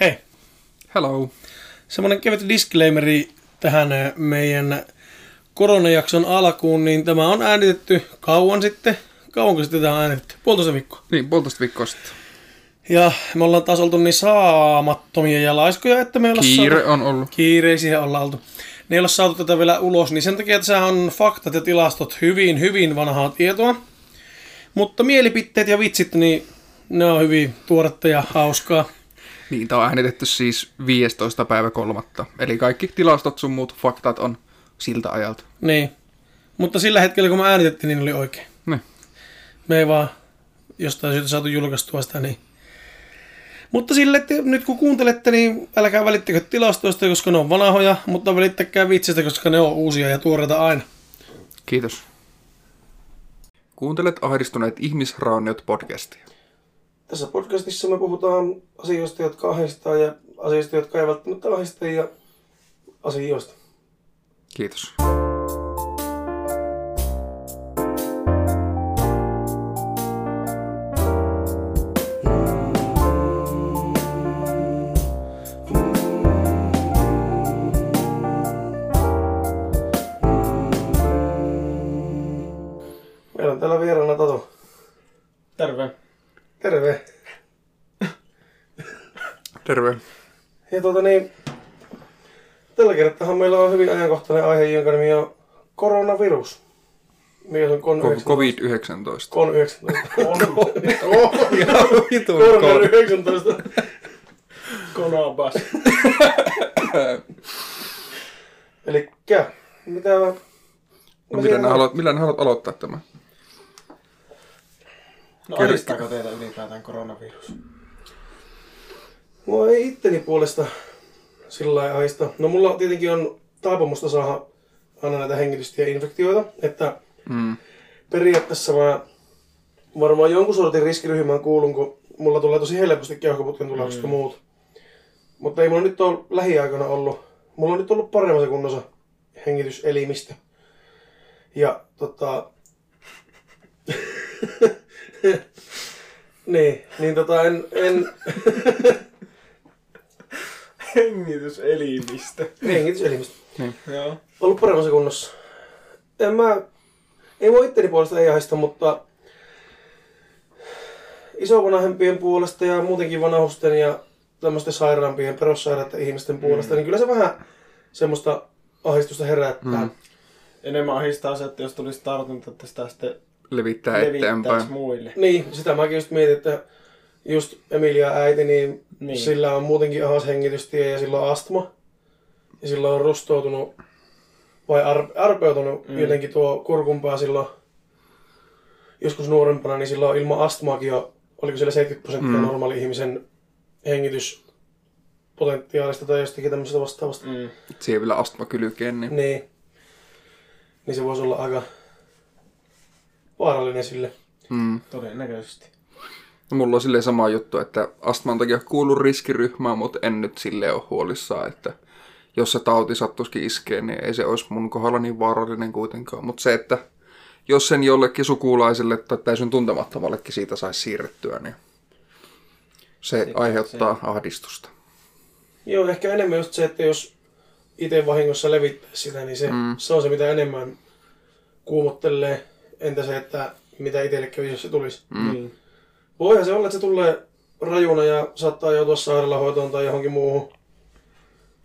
Hei, Hello. semmoinen kevyt disclaimeri tähän ö, meidän koronajakson alkuun, niin tämä on äänitetty kauan sitten. Kauanko sitten tämä on äänitetty? Puolitoista viikkoa. Niin, puolitoista viikkoa sitten. Ja me ollaan taas oltu niin saamattomia ja laiskoja, että me ei olla Kiire saatu... on ollut. Kiireisiä ollaan oltu. Ne ei saatu tätä vielä ulos, niin sen takia tässä on faktat ja tilastot hyvin, hyvin vanhaa tietoa. Mutta mielipiteet ja vitsit, niin ne on hyvin tuoretta ja hauskaa. Niin, tämä on äänitetty siis 15. päivä kolmatta. Eli kaikki tilastot sun muut faktat on siltä ajalta. Niin. Mutta sillä hetkellä, kun me äänitettiin, niin oli oikein. Niin. Me ei vaan jostain syystä saatu julkaistua sitä, niin... Mutta sille, että nyt kun kuuntelette, niin älkää välittäkö tilastoista, koska ne on vanhoja, mutta välittäkää vitsistä, koska ne on uusia ja tuoreita aina. Kiitos. Kuuntelet ahdistuneet ihmisrauniot podcastia. Tässä podcastissa me puhutaan asioista, jotka ahdistaa ja asioista, jotka ei välttämättä ahdista ja asioista. Kiitos. Terve. Ja tuota niin, tällä kertaa meillä on hyvin ajankohtainen aihe, jonka nimi on koronavirus. Mikä on kon Ko- 19? COVID-19. Kon 19. Vitu Korona 19. Konabas. Elikkä, mitä mä... No, millä, nää haluat, millä nää haluat aloittaa tämä? No ahdistaako teitä ylipäätään koronavirus? Mua ei itteni puolesta sillä lailla aista. No mulla tietenkin on taipumusta saada aina näitä hengitystieinfektioita, että Mm. periaatteessa mä varmaan jonkun sortin riskiryhmään kuulun, kun mulla tulee tosi helposti keuhkoputken tulehdukset mm. muut. Mutta ei mulla nyt ole lähiaikoina ollut. Mulla on nyt ollut paremmassa kunnossa hengityselimistä. Ja tota... niin, niin tota en... en Hengityselimistä. hengityselimistä. Joo. ollut paremmassa kunnossa. En mä, ei mua itteni puolesta ei haista, mutta isovanhempien puolesta ja muutenkin vanhusten ja tämmöisten sairaampien, perussairaiden ihmisten puolesta, niin kyllä se vähän semmoista ahdistusta herättää. Mm. Enemmän ahdistaa se, että jos tulisi tartunta, että sitä sitten Levittää eteenpäin. muille. Niin, sitä mäkin just mietin, että just Emilia äiti, niin, niin. Sillä on muutenkin ahas hengitystie ja sillä on astma. Ja sillä on rustoutunut vai ar- arpeutunut mm. Jotenkin tuo kurkunpää silloin joskus nuorempana, niin sillä on ilman astmaakin jo, oliko siellä 70 prosenttia Mm. normaali ihmisen hengityspotentiaalista tai jostakin tämmöisestä vastaavasta. Mm. Mm. Siihen vielä astma kylkeen, niin Niin. Niin se voisi olla aika vaarallinen sille. mm. Todennäköisesti. No, Mulla on silleen sama juttu, että astman takia kuuluu riskiryhmään, mutta en nyt silleen ole huolissaan, että jos se tauti sattuisikin iskee, niin ei se olisi mun kohdalla niin vaarallinen kuitenkaan. Mutta se, että jos sen jollekin sukulaiselle tai täysin tuntemattomallekin siitä saisi siirrettyä, niin se Sitten aiheuttaa ahdistusta. Joo, ehkä enemmän just se, että jos itse vahingossa levittää sitä, niin se, Mm. mm. se on se, mitä enemmän kuumottelee. Entä se, että mitä itselle kävisi, jos se tulisi. Mm. Niin. Voihan se olla, että se tulee rajuna ja saattaa joutua sairaalahoitoon tai johonkin muuhun.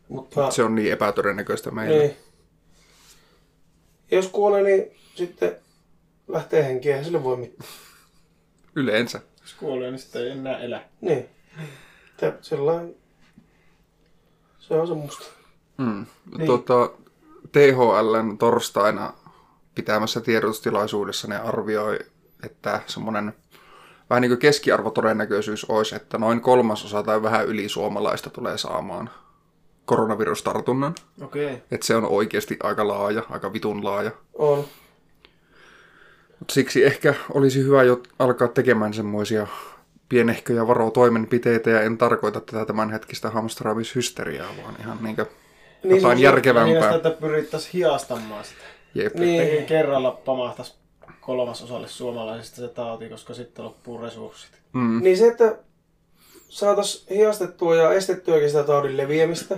Mutta Se on niin epätodennäköistä meille. niin. Jos kuolee, niin sitten lähtee henkiä, eihän sille voi mitään. Yleensä. Jos kuolee, niin sitten ei enää elä. Niin. Sellainen... Se on semmoista. Mm. Niin. Tota, THLn torstaina pitämässä tiedotustilaisuudessa ne arvioi, että semmoinen vähän niin kuin keskiarvotodennäköisyys olisi, että noin kolmasosa tai vähän yli suomalaista tulee saamaan koronavirustartunnan. Okei. Okay. Että se on oikeasti aika laaja, aika vitun laaja. On. Mut siksi ehkä olisi hyvä jo alkaa tekemään semmoisia pienehköjä varotoimenpiteitä, ja en tarkoita tätä tämänhetkistä hamstraamishysteriaa, vaan ihan niinkö Niin, jotain järkevämpää. Niin, että pyrittäisiin hiastamaan sitä. Jep. Niin. Niin. Kerralla pamahtaisi kolmasosalle suomalaisista se tauti, koska sitten loppuu resurssit. Mm. Niin se, että saataisiin hiastettua ja estettyäkin sitä taudin leviämistä.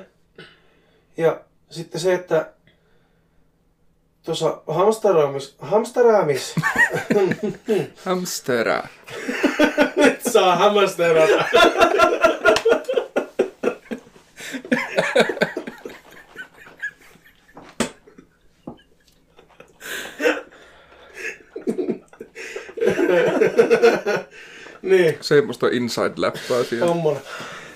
Ja sitten se, että tuossa hamsteraamis, hamsteraamis, Hamsterää. nyt saa hamsterata. Niin. Semmoista inside-läppää siellä. Tommonen.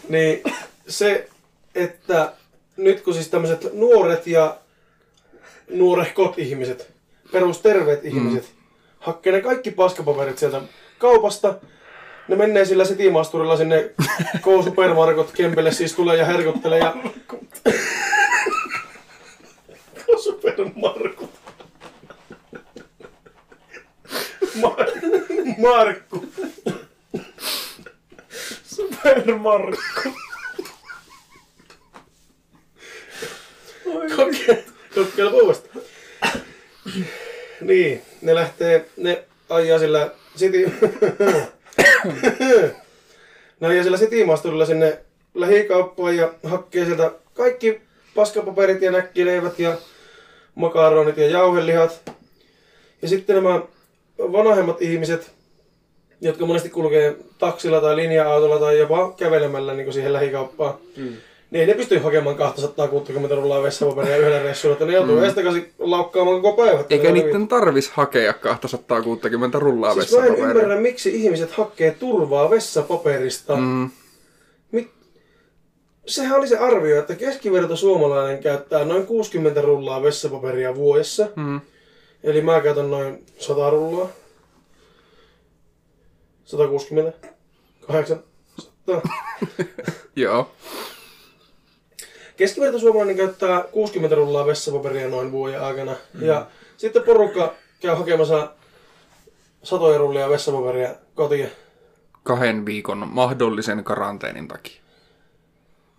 Niin se, että nyt kun siis tämmöiset nuoret ja nuorehkot ihmiset, perusterveet ihmiset, mm. hakkee ne kaikki paskapaperit sieltä kaupasta, ne menee sillä sitimaasturilla sinne K-supermarkot Kempelle siis tulee ja herkottelee ja... K-supermarkot. Mar- Markku. Supermarkku. Kokeile uudestaan. niin, ne lähtee, ne ajaa sillä City... ne ajaa sillä Citymaasturilla sinne lähikauppaan ja hakkee sieltä kaikki paskapaperit ja näkkileivät ja makaronit ja jauhelihat. Ja sitten nämä vanhemmat ihmiset, jotka monesti kulkee taksilla tai linja-autolla tai jopa kävelemällä niin siihen lähikauppaan, Mm. niin ei ne pysty hakemaan 260 rullaa vessapaperia yhdellä reissulla, että ne joutuu mm. estakaisin laukkaamaan koko päivä. Eikä niiden tarvis hakea 260 rullaa Siis mä en vessapaperia. ymmärrä, miksi ihmiset hakee turvaa vessapaperista. Mm. Mm, Mik... Sehän oli se arvio, että keskiverto suomalainen käyttää noin 60 rullaa vessapaperia vuodessa. mm. Eli mä käytän noin 100 rullaa. 160. 8. 100. Joo. Keskiverto suomalainen käyttää 60 rullaa vessapaperia noin vuoden aikana. Mm. Ja sitten porukka käy hakemassa satoja rullia vessapaperia kotiin. Kahden viikon mahdollisen karanteenin takia.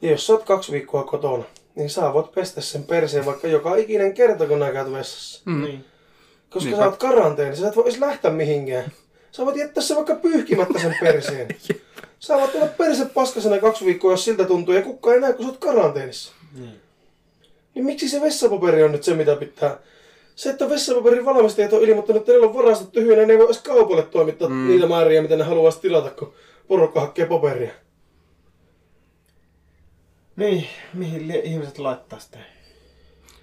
Ja jos sä oot kaksi viikkoa kotona, niin sä voit pestä sen perseen vaikka joka ikinen kerta, kun nää käyt vessassa. Mm. Niin. Koska Niinpä. sä oot karanteenissa, sä et voi edes lähteä mihinkään. Sä voit jättää sen vaikka pyyhkimättä sen perseen. sä voit olla perse paskasena kaksi viikkoa, jos siltä tuntuu, ja kukaan ei näe, kun sä oot karanteenissa. Niin. Niin miksi se vessapaperi on nyt se, mitä pitää? Se, että vessapaperin valmistajat on ilmoittanut, että niillä on varastot tyhjänä, ne ei voi edes kaupalle toimittaa mm. niitä määriä, mitä ne haluaisi tilata, kun porukka hakee paperia. Niin, mihin li- ihmiset laittaa sitä?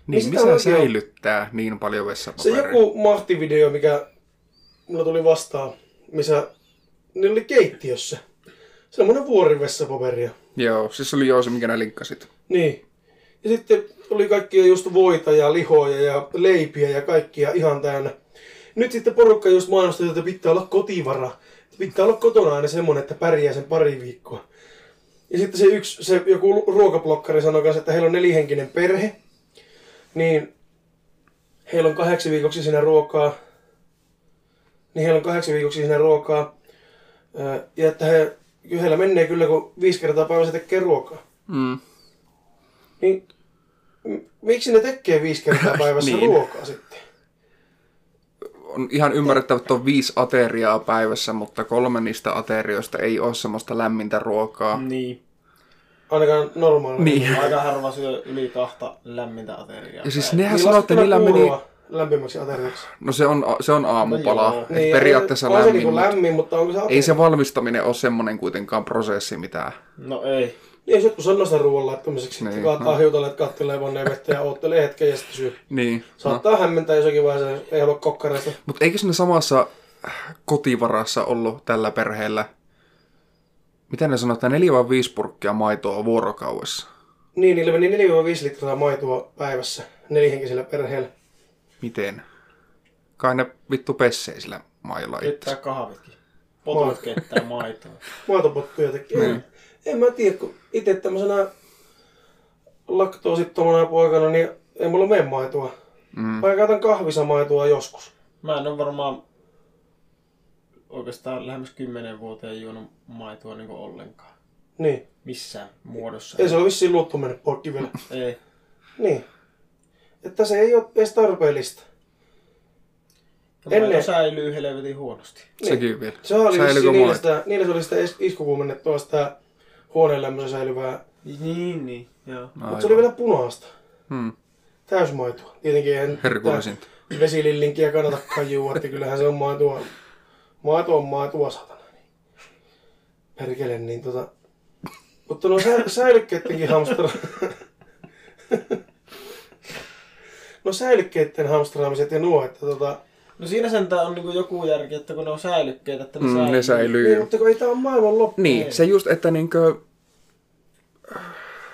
Niin, sitä missä oikein- säilyttää niin paljon Se vessapaperia? joku mahtivideo, mikä mulla tuli vastaan, missä ne oli keittiössä. Semmoinen vuori vessapaperia. Joo, siis oli joo se, minkä nää linkkasit. Niin. Ja sitten oli kaikkia just voita ja lihoja ja leipiä ja kaikkia ihan täynnä. Nyt sitten porukka just mainostaa, että pitää olla kotivara. Pitää olla kotona aina semmonen, että pärjää sen pari viikkoa. Ja sitten se yksi, se joku ruokablokkari sanoi kanssa, että heillä on nelihenkinen perhe. Niin heillä on kahdeksi viikoksi siinä ruokaa. Niin heillä on kahdeksi viikoksi siinä ruokaa. Ja että he, heillä menee kyllä, kun viisi kertaa päivässä tekee ruokaa. Mm. Niin miksi ne tekee viisi kertaa päivässä Niin. ruokaa sitten? On ihan ymmärrettävä, että on viisi ateriaa päivässä, mutta kolme niistä aterioista ei ole semmoista lämmintä ruokaa. Niin. Ainakaan normaalilla. Niin. Aika harva syö yli kahta lämmintä ateriaa. Ja siis nehän Niin sanoo, että niillä meni... lämpimäksi ateriaksi. No se on, se on aamupala. No. No niin, periaatteessa on lämmin, se mutta lämmin, mutta onko se ateria? ei se valmistaminen ole semmoinen kuitenkaan prosessi, mitä... No ei. Niin, jos jotkut sanoo sitä ruoan laittamiseksi, Niin, niin, kaataa no. hiutaleet kattileen vanneen vettä ja oottelee hetken ja sitten syö. Niin. No. Saattaa hämmentää jossakin vaiheessa, jos ei halua kokkareista. Mutta eikö siinä samassa kotivarassa ollut tällä perheellä, miten ne sanoo, että 4 vai 5 purkkia maitoa vuorokaudessa? Niin, niillä meni 4-5 litraa maitoa päivässä nelihenkisellä perheellä. Miten? Kai ne vittu pessee sillä mailla itse. kahvitkin. Potot keittää maitoa. Maitopottuja tekee. Niin. En, en mä tiedä, kun itse tämmöisenä laktoosittomana poikana, niin ei mulla mene maitoa. Mm. Mä käytän kahvisamaitoa joskus. Mä en ole varmaan oikeastaan lähemmäs kymmenen vuoteen juonut maitoa niin ollenkaan. Niin. Missään muodossa. Ei se ole vissiin luuttu mennyt poikki vielä. Ei. Niin. Että se ei ole edes tarpeellista. Ennen- säilyy helvetin huonosti. Sekin vielä. Se oli Säilyykö maito? sitä, niille se oli sitä is- iskukuumennettua sitä huoneen lämmössä säilyvää. Niin, niin, joo. Mutta se oli vielä punaista. Hmm. Täysmaitoa. Tietenkin eihän Herkullisinta. vesilillinkiä kannatakaan juua, että kyllähän se on maitoa. Maito on maitoa satana. Niin. Perkele, niin tota... Mutta no sä, säilykkeidenkin hamstera... no säilykkeiden hamstraamiset ja nuo, että tota... No siinä sentään on niinku joku järki, että kun ne on säilykkeitä, että ne Mm, säilyy. ne säilyy. Niin, mutta kun ei tää ole maailman loppu. Niin, se just, että niinkö...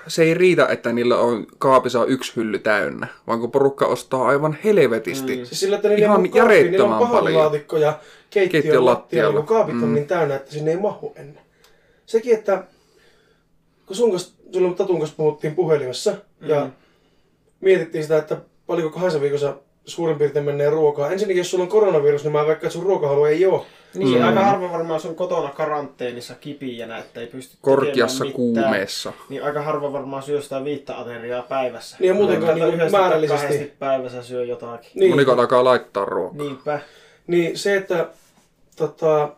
Se ei riitä, että niillä on kaapissa on yksi hylly täynnä, vaan kun porukka ostaa aivan helvetisti. Siis sillä, että niillä Ihan on kaappi, niillä on järjettömän paljon. pahalaatikko ja keittiön, Keittiön lattialla, lattialla. kun kaapit on Mm. niin täynnä, että sinne ei mahu ennen. Sekin, että kun sun kanssa, silloin Tatun kanssa puhuttiin puhelimessa mm. ja mietittiin sitä, että paljonko kahdessa viikossa suurin piirtein menee ruokaa. Ensinnäkin, jos sulla on koronavirus, niin mä että sun ruokahalu ei ole. Niin, Mm. aika harva varmaan sun kotona karanteenissa kipiänä, että ei pysty Korkeassa kuumeessa. Niin aika harva varmaan syö sitä viittä ateriaa päivässä. Niin ja muutenkaan Niin niin määrällisesti. kahdesti päivässä syö jotakin. Niin. Moniko alkaa laittaa ruokaa. Niinpä. Niin se, että tota,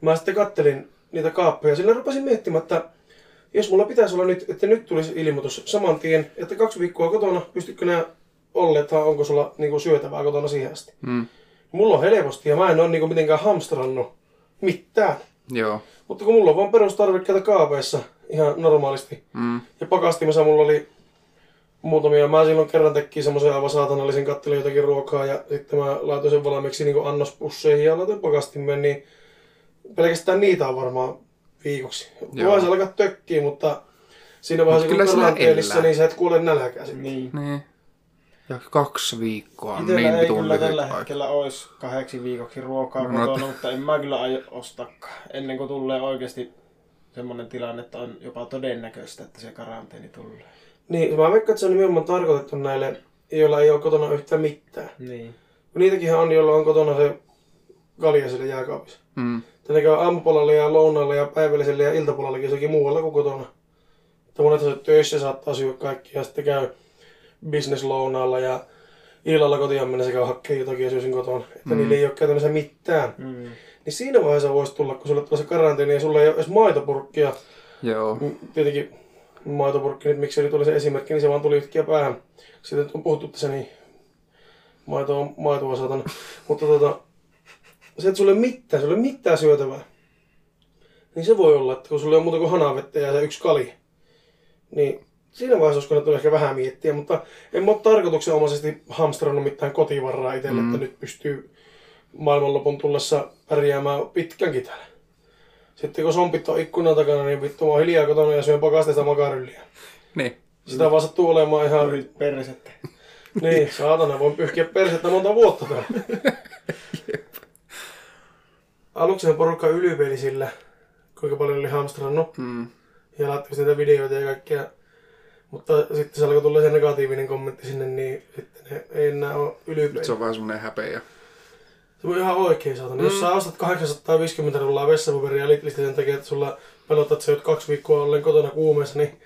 mä sitten kattelin niitä kaappeja, sillä rupesin miettimään, että jos mulla pitäisi olla nyt, että nyt tulisi ilmoitus saman tien, että kaksi viikkoa kotona, pystytkö nämä olleet, tai onko sulla niinku syötävää kotona siihen asti. Mm. Mulla on helposti ja mä en ole niinku mitenkään hamstrannut mitään. Joo. Mutta kun mulla on vaan perustarvikkeita kaapeissa ihan normaalisti. Mm. Ja pakastimessa mulla oli muutamia. Mä silloin kerran tekkin semmoisen aivan saatanallisen kattelin jotakin ruokaa ja sitten mä laitoin sen valmiiksi niin annospusseihin ja laitoin pakastimeen, niin pelkästään niitä on varmaan viikoksi. Joo. Voisi alkaa tökkiä, mutta siinä vaiheessa kyllä kun elää. niin sä et kuole nälkää sitten. Niin. Niin. Ja kaksi viikkoa on Itellä niin ei kyllä tällä aika. hetkellä olisi kahdeksi viikoksi ruokaa No. kotona, mutta en mä kyllä aio ostakaan. Ennen kuin tulee oikeasti semmoinen tilanne, että on jopa todennäköistä, että se karanteeni tulee. Niin, mä veikkaan, että se on nimenomaan tarkoitettu näille, joilla ei ole kotona yhtään mitään. Niin. Niitäkin on, joilla on kotona se kalja siellä jääkaapissa. Mm. Tänne käy aamupalalla ja lounalla ja päivällisellä ja iltapuolellakin sekin muualla kuin kotona. Että monet se töissä saattaa syödä kaikki ja sitten käy business-lounaalla ja illalla kotiin mennessä käy hakkeen jotakin ja syö sen kotona. Että mm. niillä ei ole käytännössä mitään. Mm. Niin siinä vaiheessa voisi tulla, kun sulle tulee se karanteeni ja sulla ei ole edes maitopurkkia. Joo. Mm, Tietenkin maitopurkki, nyt miksi tuli se esimerkki, niin se vaan tuli yhtäkkiä päähän. Sitten on puhuttu tässä niin maito on maitoa saatana. Mutta tota, se, että sulla ei ole mitään, sulla ei mitään syötävää. Niin se voi olla, että kun sulla ole muuta kuin hanavettä ja se yksi kali, niin siinä vaiheessa olisi kannattanut ehkä vähän miettiä, mutta en mä ole tarkoituksenomaisesti hamstrannut mitään kotivaraa itselle, mm. että nyt pystyy maailmanlopun tullessa pärjäämään pitkänkin täällä. Sitten kun sompit on ikkunan takana, niin vittu mä oon hiljaa kotona ja syön pakasteista makarylliä. Niin. Sitä vaan sattuu olemaan ihan... Persettä. Niin, saatana, voin pyyhkiä persettä monta vuotta täällä. Aluksi porukka ylipeli sillä, kuinka paljon oli hamstrannut. Mm. Ja laittoi niitä videoita ja kaikkea. Mutta sitten se alkoi tulla se negatiivinen kommentti sinne, niin sitten ne ei enää ole ylipeli. Nyt se on vähän semmonen häpeä. Se on ihan oikein saatana. Mm. Jos sä ostat 850 rullaa vessapaperia litlistä sen takia, että sulla pelottaa, että sä oot kaksi viikkoa ollen kotona kuumeessa, niin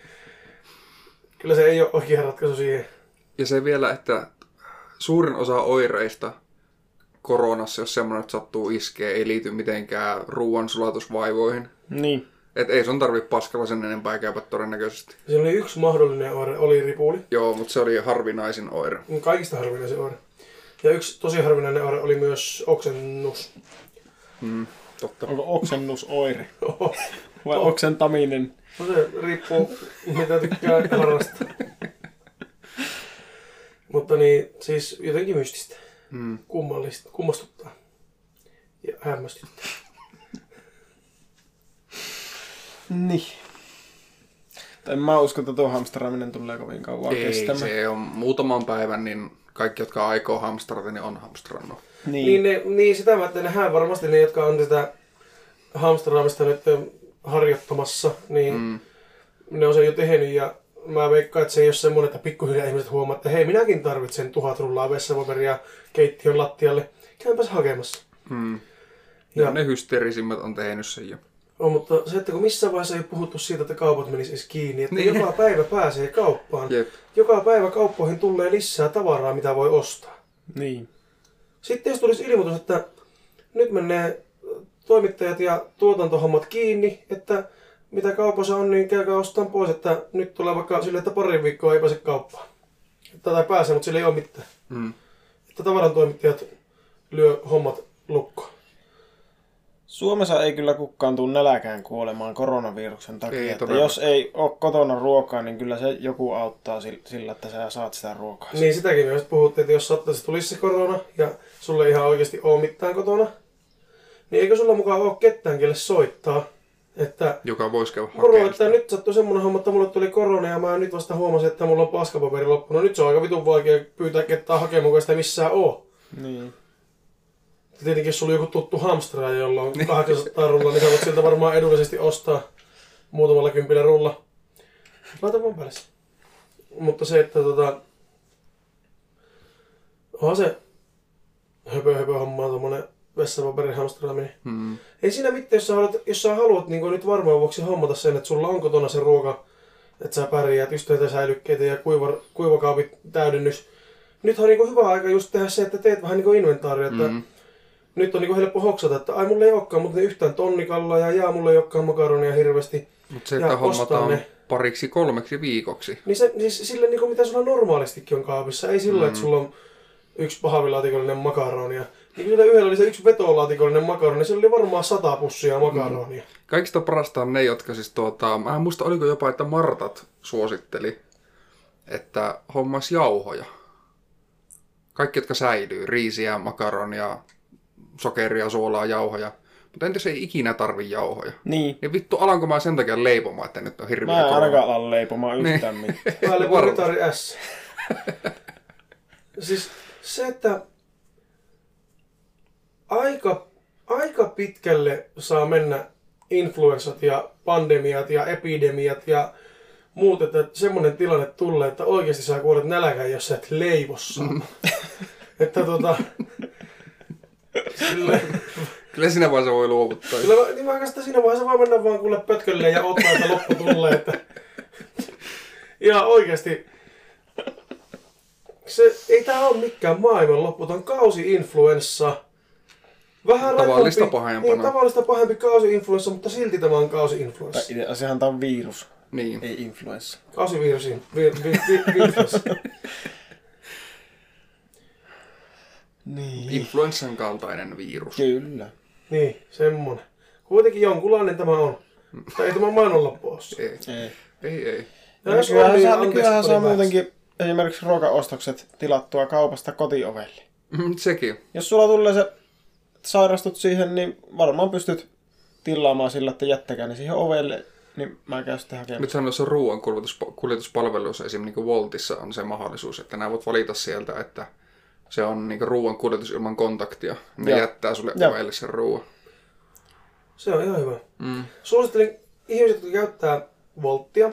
kyllä se ei ole oikea ratkaisu siihen. Ja se vielä, että suurin osa oireista koronassa, jos semmoinen sattuu iskee, ei liity mitenkään ruoan sulatusvaivoihin. Niin. Et ei sun tarvi paskalla sen enempää käypä todennäköisesti. Siinä oli yksi mahdollinen oire, oli ripuli. Joo, mutta se oli harvinaisin oire. Kaikista harvinaisin oire. Ja yksi tosi harvinainen oire oli myös oksennus. Mm, totta. Onko oksennusoire? Oho. Vai oksentaminen? No se riippuu, mitä tykkää harrastaa. Mutta niin, siis jotenkin mystistä. Mm. Kummallista, kummastuttaa. Ja hämmästyttää. Niin. Tai en mä usko, että tuo hamsteraaminen tulee kovin kauan Ei, kestämään. se on muutaman päivän, niin kaikki, jotka aikoo hamstrata, niin on hamstrannut. Niin. Niin, ne, niin sitä mä, että nehän varmasti ne, jotka on sitä hamsteraamista nyt harjoittamassa, niin mm. ne on sen jo tehnyt ja mä veikkaan, että se ei ole semmoinen, että pikkuhiljaa ihmiset huomaa, että hei, minäkin tarvitsen tuhat rullaa vessapaperia keittiön lattialle. Käypäs hakemassa. Mm. Ja- Ja ne hysteerisimmät on tehnyt sen jo. On, mutta se, että kun missään vaiheessa ei puhuttu siitä, että kaupat menis edes kiinni, että Niin. joka päivä pääsee kauppaan. Jep. Joka päivä kauppoihin tulee lisää tavaraa, mitä voi ostaa. Niin. Sitten jos tulisi ilmoitus, että nyt menee toimittajat ja tuotantohommat kiinni, että mitä kaupassa on, niin käykää ostamaan pois, että nyt tulee vaikka sille, että pari viikkoa ei pääse kauppaan. Tai pääsee, mutta sillä ei ole mitään. Mm. Että tavarantoimittajat lyö hommat lukkoon. Suomessa ei kyllä kukaan tule nälkään kuolemaan koronaviruksen takia. Ei että jos ei ole kotona ruokaa, niin kyllä se joku auttaa sil- sillä, että sä saat sitä ruokaa. Niin sitäkin myös puhuttiin, että jos saattaisi tulisi se korona ja sulle ei ihan oikeasti ole mitään kotona, niin eikö sulla mukaan ole ketään, kelle soittaa? Että Joka voisi käydä Moro, hakemaan että nyt sattui semmonen homma, että mulle tuli korona ja mä nyt vasta huomasin, että mulla on paskapaperi loppunut. Nyt se on aika vitun vaikea pyytää ketään hakemaan, kun sitä missään oo. Niin. Ja Tietenkin jos sulla on joku tuttu hamstraaja, jolla on 800 rullaa, niin sä voit sieltä varmaan edullisesti ostaa muutamalla kympillä rulla. Laita vaan päälle. Mutta se, että tota... Onhan se höpö höpö hommaa tommonen vessapaperin hamstraaminen. Mm. Ei siinä mitään, jos sä haluat, jos sä haluat niin nyt varmaan vuoksi hommata sen, että sulla on kotona se ruoka, että sä pärjäät, just näitä säilykkeitä ja kuiva, kuivakaapit täydennys. Nyt on niin hyvä aika just tehdä se, että teet vähän niin inventaaria, että Mm. Nyt on niin helppo hoksata, että ai mulla ei olekaan muuten yhtään tonnikalla ja jaa mulla ei olekaan makaronia hirveästi. Mutta se, että hommataan ne. pariksi kolmeksi viikoksi. Niin se, siis sille niin mitä sulla normaalistikin on kaapissa, ei sillä, mm. että sulla on yksi pahvilaatikollinen makaronia. Niin kyllä yhdellä oli se yksi vetolaatikollinen makaroni, sillä oli varmaan sata pussia makaronia. Kaikista parasta on ne, jotka siis tuota, mä en muista oliko jopa, että Martat suositteli, että hommas jauhoja. Kaikki, jotka säilyy, riisiä, makaronia, sokeria, suolaa, jauhoja. Mutta entäs ei ikinä tarvi jauhoja? Niin. Niin vittu, alanko mä sen takia leipomaan, että nyt on hirveä Mä en ainakaan ala leipomaan yhtään mitään. Päälle Varmasti. Ritari S. siis se, että aika, aika pitkälle saa mennä influenssat ja pandemiat ja epidemiat ja muut, että semmoinen tilanne tulee, että oikeasti sä kuolet nälkään, jos sä et leivossa. että tota... Sille, Kyllä siinä vaiheessa voi luovuttaa. Kyllä mä- niin mä oikeastaan siinä vaiheessa vaan mennä vaan kuule pötkölle ja ottaa, että loppu tulee. Että... Ja oikeasti, se, ei tää ole mikään maailman loppu, on kausi-influenssa. Vähän Tavallista rajumpi- pahempana. Niin, tavallista pahempi kausi-influenssa, mutta silti tämä on Tai kausi-influenssa. itse asiahan tää on virus, Niin. ei influenssa. Kausivirusin. Vi, vi, vi. Niin. Influenssan kaltainen virus. Kyllä. niin, semmonen. Kuitenkin jonkunlainen tämä on. Tai ei tämä maailman loppu ole. se. Ei, Ei. ei, ei. On, Nykyään niin saa, nykyään saa muutenkin esimerkiksi ruokaostokset tilattua kaupasta kotiovelle. Mm, Sekin. Jos sulla tulee se, sairastut siihen, niin varmaan pystyt tilaamaan sillä, että jättäkää ne siihen ovelle, niin mä käyn sitten hakemaan. Nyt sanoissa ruoan kuljetus- kuljetuspalveluissa esimerkiksi niin Voltissa on se mahdollisuus, että nämä voit valita sieltä, että se on niin ruoan kuljetus ilman kontaktia. Ne Joo. jättää sulle Joo. ovelle sen ruoan. Se on ihan hyvä. Mm. Suosittelen ihmiset, jotka käyttää volttia,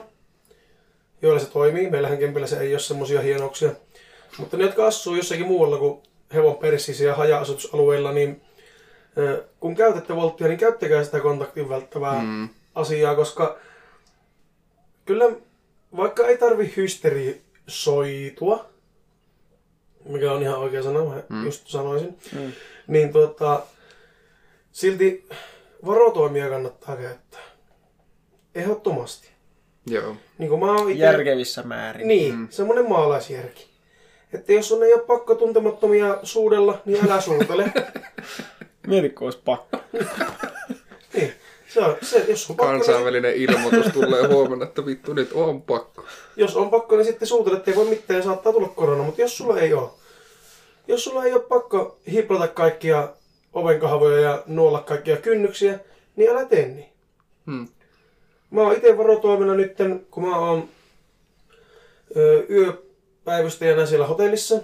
joilla se toimii. Meillähän Kempillä se ei ole semmoisia hienouksia. Mutta ne, jotka asuu jossakin muualla kuin hevon persissä ja haja-asutusalueilla, niin kun käytätte volttia, niin käyttäkää sitä kontaktin välttävää Mm. asiaa, koska kyllä vaikka ei tarvi hysterisoitua, mikä on ihan oikea sana, mä Mm. just sanoisin, Mm. niin tuota, silti varotoimia kannattaa käyttää. Ehdottomasti. Joo. Niin kuin mä oon ite... Järkevissä määrin. Niin, Mm. semmonen maalaisjärki. Että jos sun ei ole pakko tuntemattomia suudella, niin älä suutele. Mieti, kun olisi pakko. niin, se on, se, jos on pakko, niin, Kansainvälinen ilmoitus tulee huomenna, että vittu nyt on pakko. jos on pakko, niin sitten suutele, että ei voi mitään saattaa tulla korona. Mutta jos sulla ei ole, jos sulla ei ole pakko hiplata kaikkia ovenkahvoja ja nuolla kaikkia kynnyksiä, niin älä tee niin. Hmm. Mä oon itse varotoimena nytten, kun mä oon ö, yöpäivystäjänä siellä hotellissa,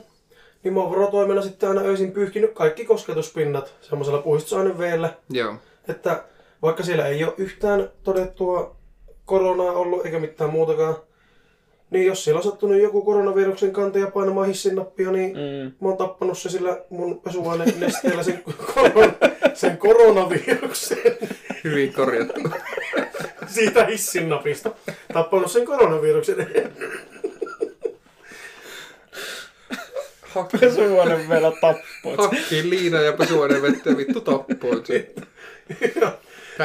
niin mä oon varotoimena sitten aina öisin pyyhkinyt kaikki kosketuspinnat semmoisella puhdistusaineveellä, Joo. että vaikka siellä ei ole yhtään todettua koronaa ollut eikä mitään muutakaan, niin jos siellä on sattunut joku koronaviruksen kantaja painamaan hissin nappia, niin Mm. mä oon tappanut se sillä mun pesuaineen nesteellä sen, koron, sen koronaviruksen Hyvin korjattu. siitä hissin napista. Tappanut sen koronaviruksen. Hakki, vielä tappoit. hakki liina ja pesuaineen vettä vittu. Ja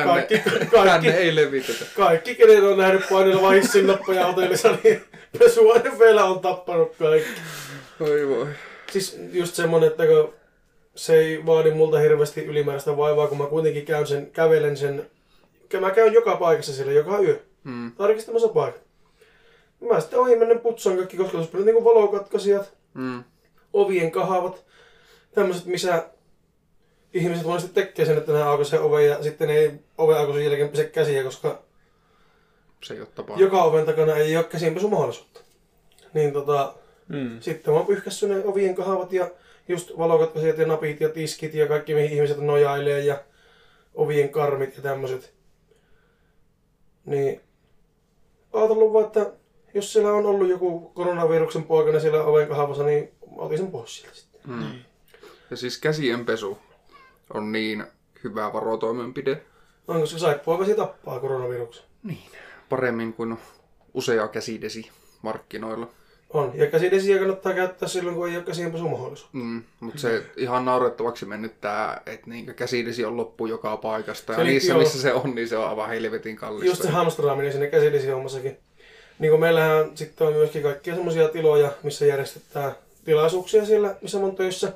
Tänne, Kaikki, tänne kaikki, ei levitetä. kaikki, kenen on nähnyt painella hissinappeja hotellissa, niin pesuaine vielä on tappanut kaikki. Oi voi. Siis just semmonen, että kun se ei vaadi multa hirveästi ylimääräistä vaivaa, kun mä kuitenkin käyn sen, kävelen sen, mä käyn joka paikassa siellä joka yö, Mm. tarkistamassa paikat. Mä sitten ohi menen putsaan kaikki kosketuspaikat, niin kuin valokatkaisijat, Mm. ovien kahavat, tämmöiset, missä ihmiset monesti tekee sen, että ne aukaisee sen oven ja sitten ei oven aukaisun jälkeen pese käsiä, koska Se ei ole joka oven takana ei ole käsienpesumahdollisuutta. Niin tota, Mm. sitten mä oon pyyhkässyt ne ovien kahavat ja just valokatkaisijat ja napit ja tiskit ja kaikki mihin ihmiset nojailee ja ovien karmit ja tämmöiset. Niin ajatellut vaan, että jos siellä on ollut joku koronaviruksen poikana siellä oven kahavassa, niin otin sen pois sieltä sitten. Mm. Ja siis käsienpesu on niin hyvä varotoimenpide. On, koska saippua vesi tappaa koronaviruksen. Paremmin kuin usea käsidesi markkinoilla. On. Ja käsidesiä kannattaa käyttää silloin, kun ei ole käsienpesumahdollisuutta. Mm, mutta se ihan naurettavaksi mennyt tää, että niinkö käsidesi on loppu joka paikasta. Ja Se oli- niissä, joo. missä se on, niin se on aivan helvetin kallista. Just se hamstraaminen sinne käsidesihommassakin. Niin kuin meillähän sitten on myöskin kaikkia semmoisia tiloja, missä järjestetään tilaisuuksia siellä, missä oon töissä.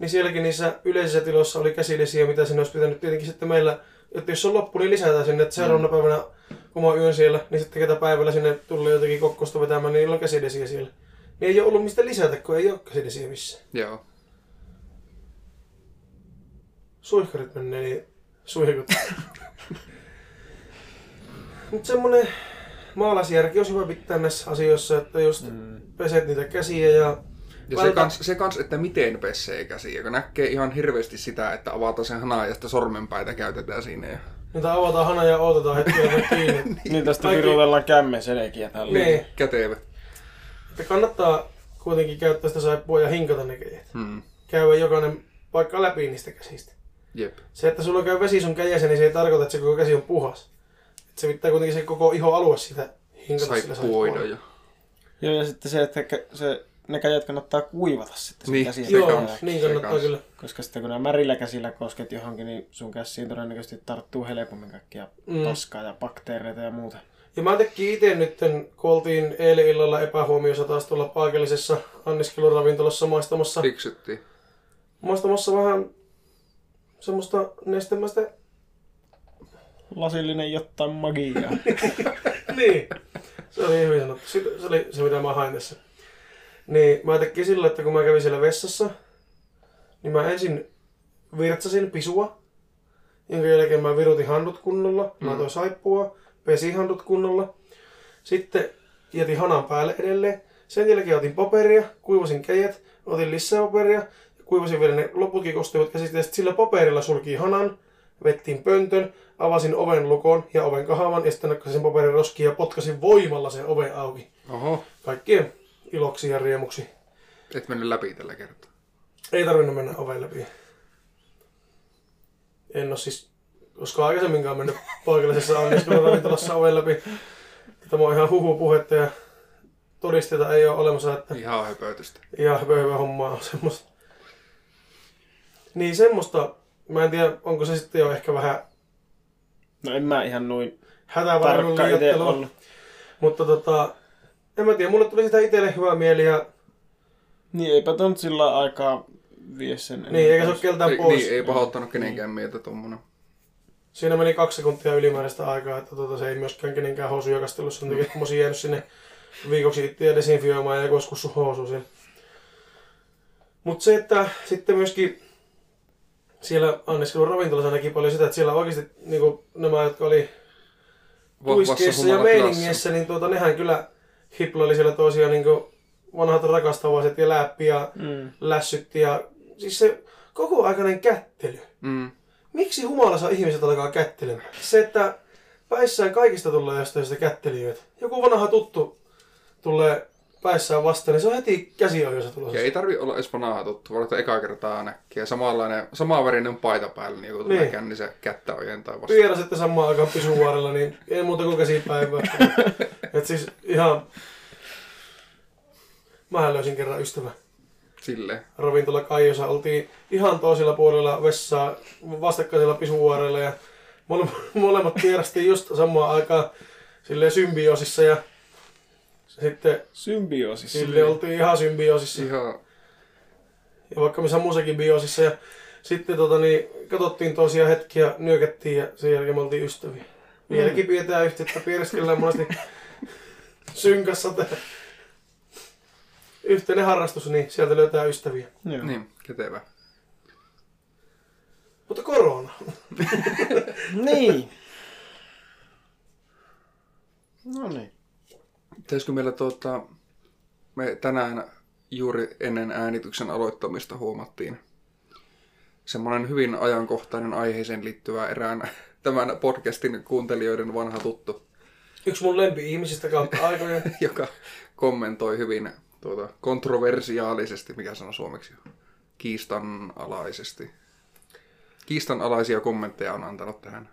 Niin sielläkin niissä yleisissä tiloissa oli käsidesiä, mitä sinne olisi pitänyt tietenkin sitten meillä, että jos se on loppu, niin lisätään sinne, että seuraavana päivänä, kun mä oon yön siellä, niin sitten ketä päivällä sinne tulee jotenkin kokkosta vetämään, niin niillä on käsidesiä siellä. Niin ei ole ollut mistä lisätä, kun ei ole käsidesiä missään. Joo. Suihkarit menee, niin suihkut. Mutta semmonen maalaisjärki olisi hyvä pitää näissä asioissa, että just Mm. peset niitä käsiä ja... Ja se kans, se kans, että miten pesee käsiä, kun näkee ihan hirveästi sitä, että avataan sen hanaa ja sitten sormenpäitä käytetään siinä. Ja... Niitä avataan hana ja odotetaan hetki kiinni. Niin tästä Kaikki- virutellaan kämmen selkiä tällä. Niin. Kätevä. Että kannattaa kuitenkin käyttää sitä saippua ja hinkata ne kädet. Hmm. Käydä jokainen paikka läpi niistä käsistä. Jep. Se, että sulla käy vesi sun kädessä, niin se ei tarkoita, että se koko käsi on puhas. Että se pitää kuitenkin se koko ihoalue sitä hinkata sillä Saippuoida saippualla. ja... Joo, ja sitten se, että se, ne kädet kannattaa kuivata sitten sun Niin, käsiä. se Joo, kans, niin se kannattaa kyllä. Koska sitten kun nämä märillä käsillä kosket johonkin, niin sun käsiin todennäköisesti tarttuu helpommin kaikkia Mm. paskaa ja bakteereita ja muuta. Ja mä tekin itse nyt, kun oltiin eilen illalla epähuomiossa taas tuolla paikallisessa anniskeluravintolassa maistamassa, Fiksyttiin. maistamassa vähän semmoista nestemäistä... Lasillinen jotain magiaa. niin, se oli hyvin sanottu. Se oli se, mitä mä hain tässä. Niin mä tekin sillä, että kun mä kävin siellä vessassa, niin mä ensin virtsasin pisua, jonka jälkeen mä virutin handut kunnolla, mm. laitoin saippua, pesin handut kunnolla. Sitten jätin hanan päälle edelleen. Sen jälkeen otin paperia, kuivasin kädet, otin lisää paperia, kuivasin vielä ne loputkin kostevat käsit ja sitten sillä paperilla sulki hanan, vettiin pöntön, avasin oven lukon ja oven kahavan ja sitten nakkasin paperin roskiin ja potkasin voimalla sen oven auki. Oho, Kaikkien iloksi ja riemuksi. et mennyt läpi tällä kertaa. Ei tarvinnut mennä oven läpi. En ole siis koskaan aikaisemminkaan mennyt paikallisessa anniskeluravintolassa oven läpi. Tämä on ihan huhupuhetta ja todisteita ei ole olemassa, että Ihan höpötystä. ihan hyvä, hyvä hommaa on semmoista. Niin semmoista, mä en tiedä, onko se sitten jo ehkä vähän No en mä ihan noin itse liioittelua. Mutta tota, en mä tiedä, mulle tuli sitä itselle hyvä mieli ja Niin eipä ton sillä aikaa vie sen. niin, eikä se ole keltään Ei, pois. niin, ei pahoittanut kenenkään mieltä tommonen. Siinä meni kaksi sekuntia ylimääräistä aikaa, että tota, se ei myöskään kenenkään housuja kastellut sen takia, kun jäänyt sinne viikoksi itseä desinfioimaan ja joku olisi kussu housu siellä. Mutta se, että sitten myöskin siellä anniskelun ravintolassa näki paljon sitä, että siellä oikeasti niin nämä, jotka oli Va- kuiskeissa ja meiningissä, niin tuota, nehän kyllä hiplaili siellä toisiaan niin vanhat rakastavaiset ja läppi ja Mm. lässytti ja siis se koko aikainen kättely. Mm. Miksi humalassa ihmiset alkaa kättelemään? Se, että päissään kaikista tulee jostain sitä kättelijöitä. Joku vanha tuttu tulee päissään vastaan, niin se on heti käsiohjelmassa tulossa. Ja ei tarvi olla edes vanhaa tuttu, vaan että eka kertaa näkee. Samanlainen, samanvärinen paita päällä, niin kun tulee Niin. känni se kättä ojentaa vasta. Vierasitte samaan aikaan pisuvuorella, niin ei muuta kuin käsipäivää. Et siis ihan... Mähän löysin kerran ystävän. Silleen. ravintola Kaijossa oltiin ihan toisella puolella vessaa vastakkaisella pisuvuorella ja Molemmat, molemmat vierastiin just samaan aikaan silleen symbioosissa ja sitten Symbioosissa. sille oltiin ihan symbioosissa. Ihan, Ja vaikka missä muussakin biosissa. Ja sitten tota, niin, katsottiin toisia hetkiä, nyökättiin ja sen jälkeen me oltiin ystäviä. Vieläkin pidetään yhteyttä, piereskellään monesti synkassa. Tää. Yhteinen harrastus, niin sieltä löytää ystäviä. Joo. niin, ketevä. Mutta korona. Niin. No niin. Pitäisikö meillä tuota, me tänään juuri ennen äänityksen aloittamista huomattiin semmoinen hyvin ajankohtainen aiheeseen liittyvä erään tämän podcastin kuuntelijoiden vanha tuttu, Yksi mun lempi-ihmisistä kautta aikojen. joka kommentoi hyvin tuota, kontroversiaalisesti, mikä sana suomeksi kiistanalaisesti. Kiistanalaisia kommentteja on antanut tähän.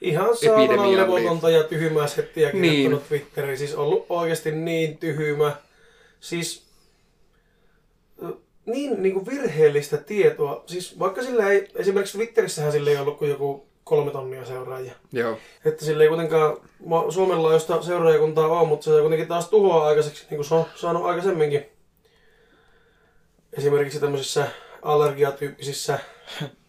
Ihan saatanan levotonta ja tyhmää settiä Niin. Twitteriin. Siis ollut oikeasti niin tyhmä. Siis niin, niin kuin virheellistä tietoa. Siis vaikka sillä ei, esimerkiksi Twitterissähän sillä ei ollut kuin joku kolme tonnia seuraajia. Joo, Että sillä ei kuitenkaan Suomen laajuista seuraajakuntaa ole, mutta se on kuitenkin taas tuhoa aikaiseksi, niin kuin se on saanut aikaisemminkin. Esimerkiksi tämmöisissä allergiatyyppisissä,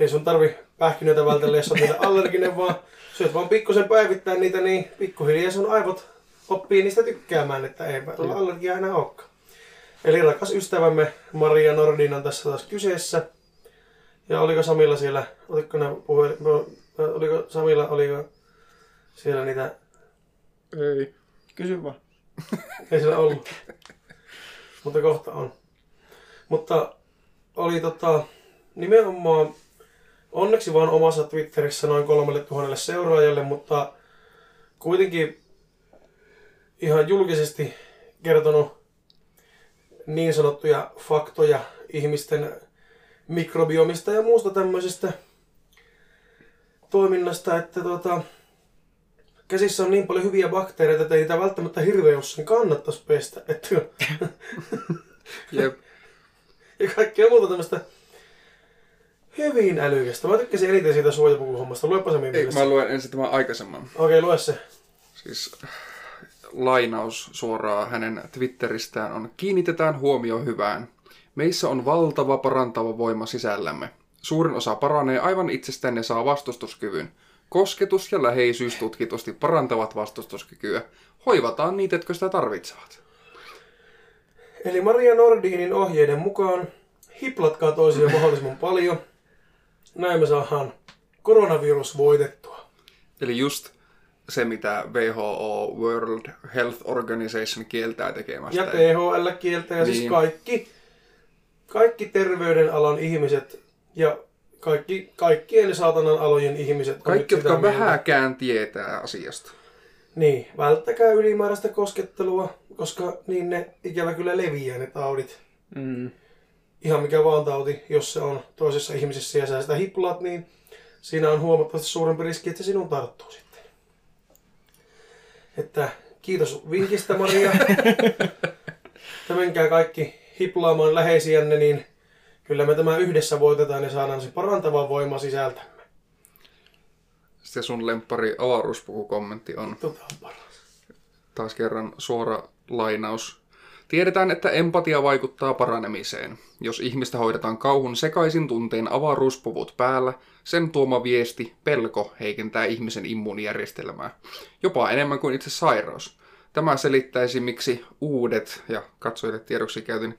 ei sun tarvi pähkinöitä vältellä, jos on niitä allerginen, vaan syöt vaan pikkusen päivittäin niitä, niin pikkuhiljaa sun aivot oppii niistä tykkäämään, että ei olla allergiaa enää olekaan. Eli rakas ystävämme Maria Nordin on tässä taas kyseessä. Ja oliko Samilla siellä, oliko ne puhelin, oliko Samilla, oliko siellä niitä, ei. Kysy vaan. ei siellä ollut, mutta kohta on. Mutta oli tota, nimenomaan, onneksi vaan omassa Twitterissä noin kolmelle tuhannelle seuraajalle, mutta kuitenkin ihan julkisesti kertonut niin sanottuja faktoja ihmisten mikrobiomista ja muusta tämmöisestä toiminnasta, että tuota, käsissä on niin paljon hyviä bakteereita, että ei niitä välttämättä hirveän usein kannattaisi pestä. Että, Jep. ja kaikkea muuta tämmöistä hyvin älykästä. Mä tykkäsin eniten siitä suojapukuhommasta. Luepa se Ei, mä luen ensin tämän aikaisemman. Okei, lue se. Siis lainaus suoraan hänen Twitteristään on Kiinnitetään huomio hyvään. Meissä on valtava parantava voima sisällämme. Suurin osa paranee aivan itsestään ja saa vastustuskyvyn. Kosketus ja läheisyys tutkitusti parantavat vastustuskykyä. Hoivataan niitä, jotka sitä tarvitsevat. Eli Maria Nordinin ohjeiden mukaan hiplatkaa toisia mahdollisimman paljon. Näin me saadaan koronavirus voitettua. Eli just se, mitä WHO, World Health Organization, kieltää tekemästä. Ja THL kieltä ja siis Niin. kaikki, kaikki terveydenalan ihmiset ja kaikki, kaikkien saatanan alojen ihmiset. Kaikki, jotka mieltä. vähäkään tietää asiasta. Niin, välttäkää ylimääräistä koskettelua, koska niin ne ikävä kyllä leviää ne taudit. Mm. Ihan mikä vaan tauti, jos se on toisessa ihmisessä ja sä sitä hiplaat, niin siinä on huomattavasti suurempi riski, että se sinun tarttuu sitten. Että kiitos vinkistä Maria. Te menkää kaikki hiplaamaan läheisiänne, niin kyllä me tämä yhdessä voitetaan ja saadaan se parantava voima sisältämme. Sitten sun lemppari avaruuspukukommentti on Tota on paras. taas kerran suora lainaus. Tiedetään, että empatia vaikuttaa paranemiseen. Jos ihmistä hoidetaan kauhun sekaisin tunteen avaruuspuvut päällä, sen tuoma viesti, pelko, heikentää ihmisen immuunijärjestelmää. Jopa enemmän kuin itse sairaus. Tämä selittäisi, miksi uudet, ja katsojille tiedoksi käytin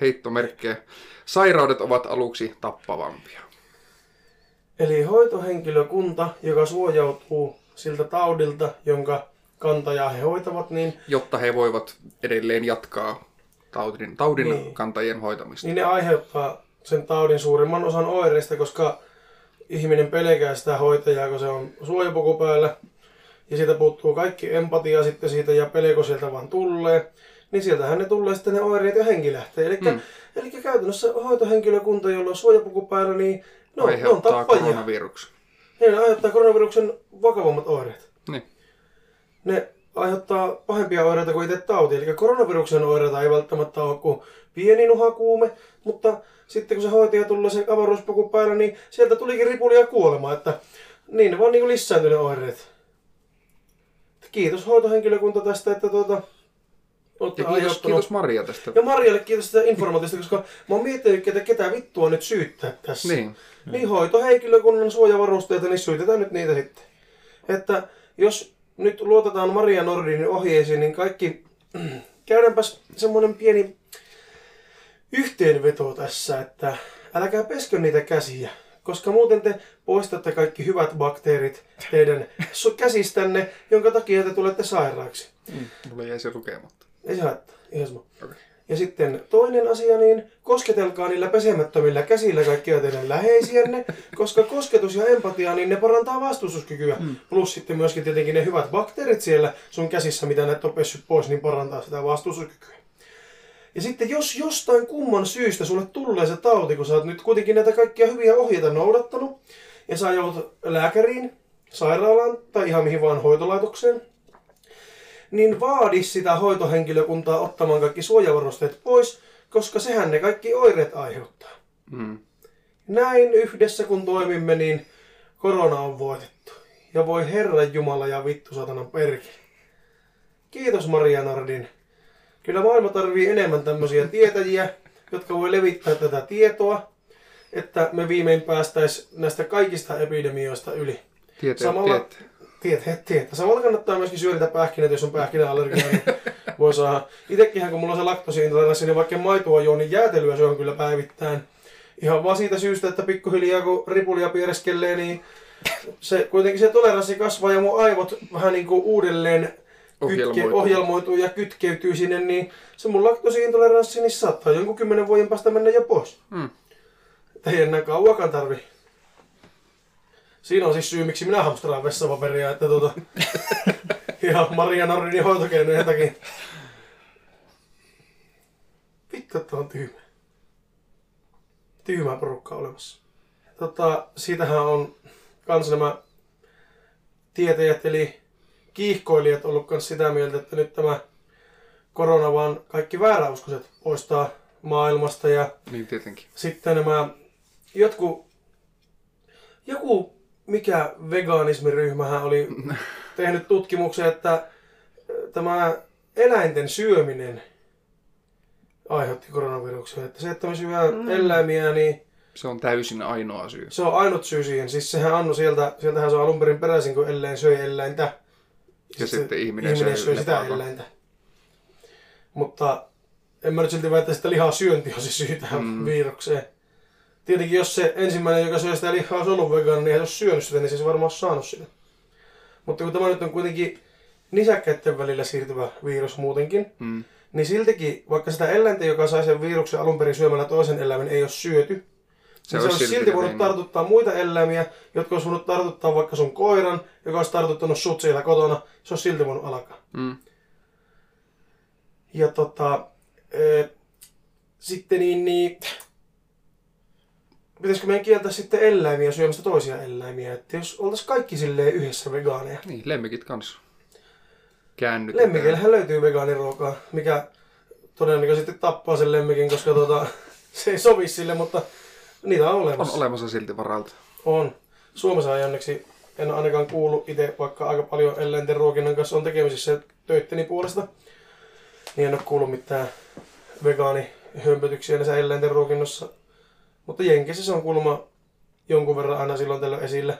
heittomerkkejä, sairaudet ovat aluksi tappavampia. Eli hoitohenkilökunta, joka suojautuu siltä taudilta, jonka kantajaa he hoitavat, niin, Jotta he voivat edelleen jatkaa taudin, taudin Niin. kantajien hoitamista. niin ne aiheuttaa sen taudin suurimman osan oireista, koska ihminen pelkää sitä hoitajaa, kun se on suojapuku päällä. Ja siitä puuttuu kaikki empatia sitten siitä ja pelko sieltä vaan tulee. Niin sieltähän ne tulee sitten ne oireet ja henki lähtee. Eli, Hmm. eli käytännössä hoitohenkilökunta, jolla on suojapuku päällä, niin ne on, ne on tappajia. koronaviruksen. Ne aiheuttaa koronaviruksen vakavammat oireet. Niin. Ne aiheuttaa pahempia oireita kuin itse tauti. Eli koronaviruksen oireita ei välttämättä ole kuin pieni nuhakuume, mutta sitten kun se hoitaja tulee se avaruuspuku päällä, niin sieltä tulikin ripuli ja kuolema. Että Niin, ne vaan niinku lisääntynyt oireet. Kiitos hoitohenkilökunta tästä, että tuota, Ja kiitos, aiheuttanut- kiitos Maria tästä. Ja Marjalle kiitos tästä informaatiosta, koska mä oon miettinyt, että ketä vittua nyt syyttää tässä. Niin. Niin hoitohenkilökunnan suojavarusteita, niin syytetään nyt niitä sitten. Että jos nyt luotetaan Maria Nordinin ohjeisiin, niin kaikki... Käydäänpäs semmonen pieni yhteenveto tässä, että älkää peskö niitä käsiä, koska muuten te poistatte kaikki hyvät bakteerit teidän käsistänne, jonka takia te tulette sairaaksi. Mulla jäi se lukematta. Ei se haittaa, ihan sama. Okei. Ja sitten toinen asia, niin kosketelkaa niillä pesemättömillä käsillä kaikkia teidän läheisiänne, koska kosketus ja empatia, niin ne parantaa vastustuskykyä. Mm. Plus sitten myöskin tietenkin ne hyvät bakteerit siellä sun käsissä, mitä ne ole pessyt pois, niin parantaa sitä vastustuskykyä. Ja sitten jos jostain kumman syystä sulle tulee se tauti, kun sä oot nyt kuitenkin näitä kaikkia hyviä ohjeita noudattanut, ja sä joudut lääkäriin, sairaalaan tai ihan mihin vaan hoitolaitokseen, niin vaadi sitä hoitohenkilökuntaa ottamaan kaikki suojavarusteet pois, koska sehän ne kaikki oireet aiheuttaa. Mm. Näin yhdessä kun toimimme, niin korona on voitettu. Ja voi Herran Jumala ja vittu satanan perkele. Kiitos Maria Nardin. Kyllä maailma tarvii enemmän tämmöisiä tietäjiä, jotka voi levittää tätä tietoa, että me viimein päästäis näistä kaikista epidemioista yli. Tieteet, Samalla- tieteet. Tietä, tietä. Samalla kannattaa myöskin syödä pähkinöitä, jos on pähkinäallergia, niin voi saada. Itekinhän kun mulla on se laktosiintoleranssi, niin vaikka maitoa juo, niin jäätelyä se on kyllä päivittäin. Ihan vaan siitä syystä, että pikkuhiljaa kun ripulia piereskelee, niin se, kuitenkin se toleranssi kasvaa ja mun aivot vähän niin kuin uudelleen kytke, Ohjelmoituu. ja kytkeytyy sinne, niin se mun laktosiintoleranssi niin saattaa jonkun kymmenen vuoden päästä mennä jo pois. Mm. Että ei enää kauakaan tarvi. Siinä on siis syy, miksi minä hamstraan vessapaperia, että tuota... ihan Maria Nordinin hoitokeinojen takia. Vittu, että on tyhmä. Tyhmä porukka olemassa. Tota, siitähän on kans nämä tietäjät, eli kiihkoilijat ollut kans sitä mieltä, että nyt tämä korona vaan kaikki vääräuskoiset poistaa maailmasta ja Niin tietenkin. sitten nämä jotkut, joku mikä veganismiryhmähän oli tehnyt tutkimuksen, että tämä eläinten syöminen aiheutti koronaviruksen. Että se, että me syö mm. eläimiä, niin Se on täysin ainoa syy. se on ainut syy siihen. Siis sehän on sieltä, sieltähän se on alun perin peräisin, kun eläin söi eläintä. Ja se- sitten ihminen ihminen söi söi sitä eläintä. Mutta en mä nyt silti väitä, että lihan syönti on se syy tähän mm. virukseen. Tietenkin jos se ensimmäinen, joka söi sitä lihaa, olisi ollut vegaani, niin ei olisi syönyt sitä, niin se olisi varmaan olisi saanut sitä. Mutta kun tämä nyt on kuitenkin nisäkkäiden välillä siirtyvä virus muutenkin, Mm. niin siltikin, vaikka sitä eläintä, joka sai sen viruksen alun perin syömällä toisen eläimen, ei ole syöty, se, niin se olisi olisi silti silti voinut levinnyt. tartuttaa muita eläimiä, jotka olisi voinut tartuttaa vaikka sun koiran, joka olisi tartuttanut sut siellä kotona, se olisi silti voinut alkaa. Mm. Ja tota, e, sitten niin, niin pitäisikö meidän kieltää sitten eläimiä syömästä toisia eläimiä, että jos oltaisiin kaikki silleen yhdessä vegaaneja. Niin, lemmikit kanssa. Käännytetään. Lemmikeillähän löytyy vegaaniruokaa, mikä todennäköisesti tappaa sen lemmikin, koska tota, se ei sovi sille, mutta niitä on On olemassa. olemassa silti varalta. On. Suomessa ei onneksi en ainakaan kuullut itse, vaikka aika paljon eläinten ruokinnan kanssa on tekemisissä töitteni puolesta. Niin en ole kuullut mitään vegaanihömpötyksiä näissä eläinten ruokinnassa. Mutta Jenkeissä se on kuulemma jonkun verran aina silloin tällöin esillä.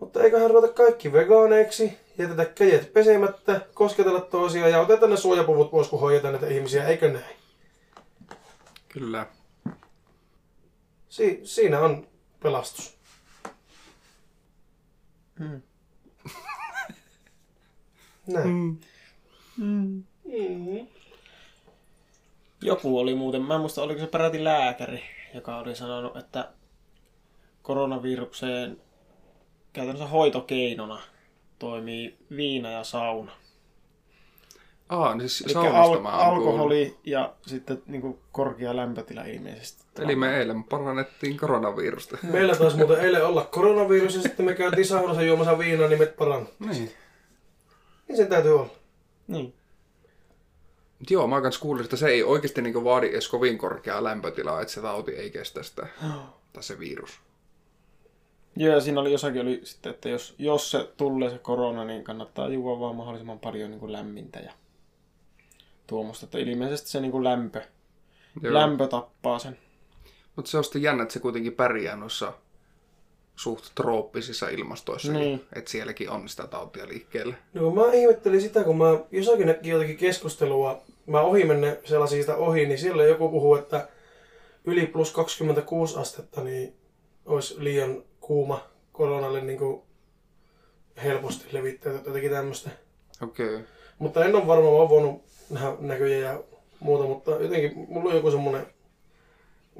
Mutta eiköhän ruveta kaikki vegaaneiksi, jätetä kädet pesemättä, kosketella toisiaan ja otetaan ne suojapuvut pois, kun hoidetaan näitä ihmisiä, eikö näin? Kyllä. Si- siinä on pelastus. Mm. Näin. Mm. Mm. Joku oli muuten, mä en muista oliko se peräti lääkäri, joka oli sanonut, että koronavirukseen käytännössä hoitokeinona toimii viina ja sauna. Aa, niin siis Eli saunasta al- mä oon kuullut. alkoholi ja sitten niin kuin korkea lämpötila ilmeisesti. Eli me eilen parannettiin koronavirusta. Meillä taisi muuten eilen olla koronavirus ja sitten me käytiin saunassa juomassa viinaa, niin me parannu. Niin. Niin sen täytyy olla. Niin. Mut Joo, mä kans kuulin, että se ei oikeasti niinku vaadi edes kovin korkeaa lämpötilaa, että se tauti ei kestä sitä. Tai se virus. Joo, ja siinä oli jossakin oli sitten, että jos, jos se tulee se korona, niin kannattaa juoda vaan mahdollisimman paljon niin kuin lämmintä ja tuommoista. Että ilmeisesti se niin kuin lämpö, Joo. lämpö tappaa sen. Mutta se on sitten jännä, että se kuitenkin pärjää noissa suht trooppisissa ilmastoissa. Niin. Että sielläkin on sitä tautia liikkeelle. No mä ihmettelin sitä, kun mä jossakin näki jotakin keskustelua, mä ohi menne sellaisia sitä ohi, niin siellä joku puhuu, että yli plus 26 astetta niin olisi liian kuuma koronalle niin kuin helposti levittää tai jotakin tämmöistä. Okei. Okay. Mutta en ole varmaan vaan voinut nähdä näköjä ja muuta, mutta jotenkin mulla on joku semmoinen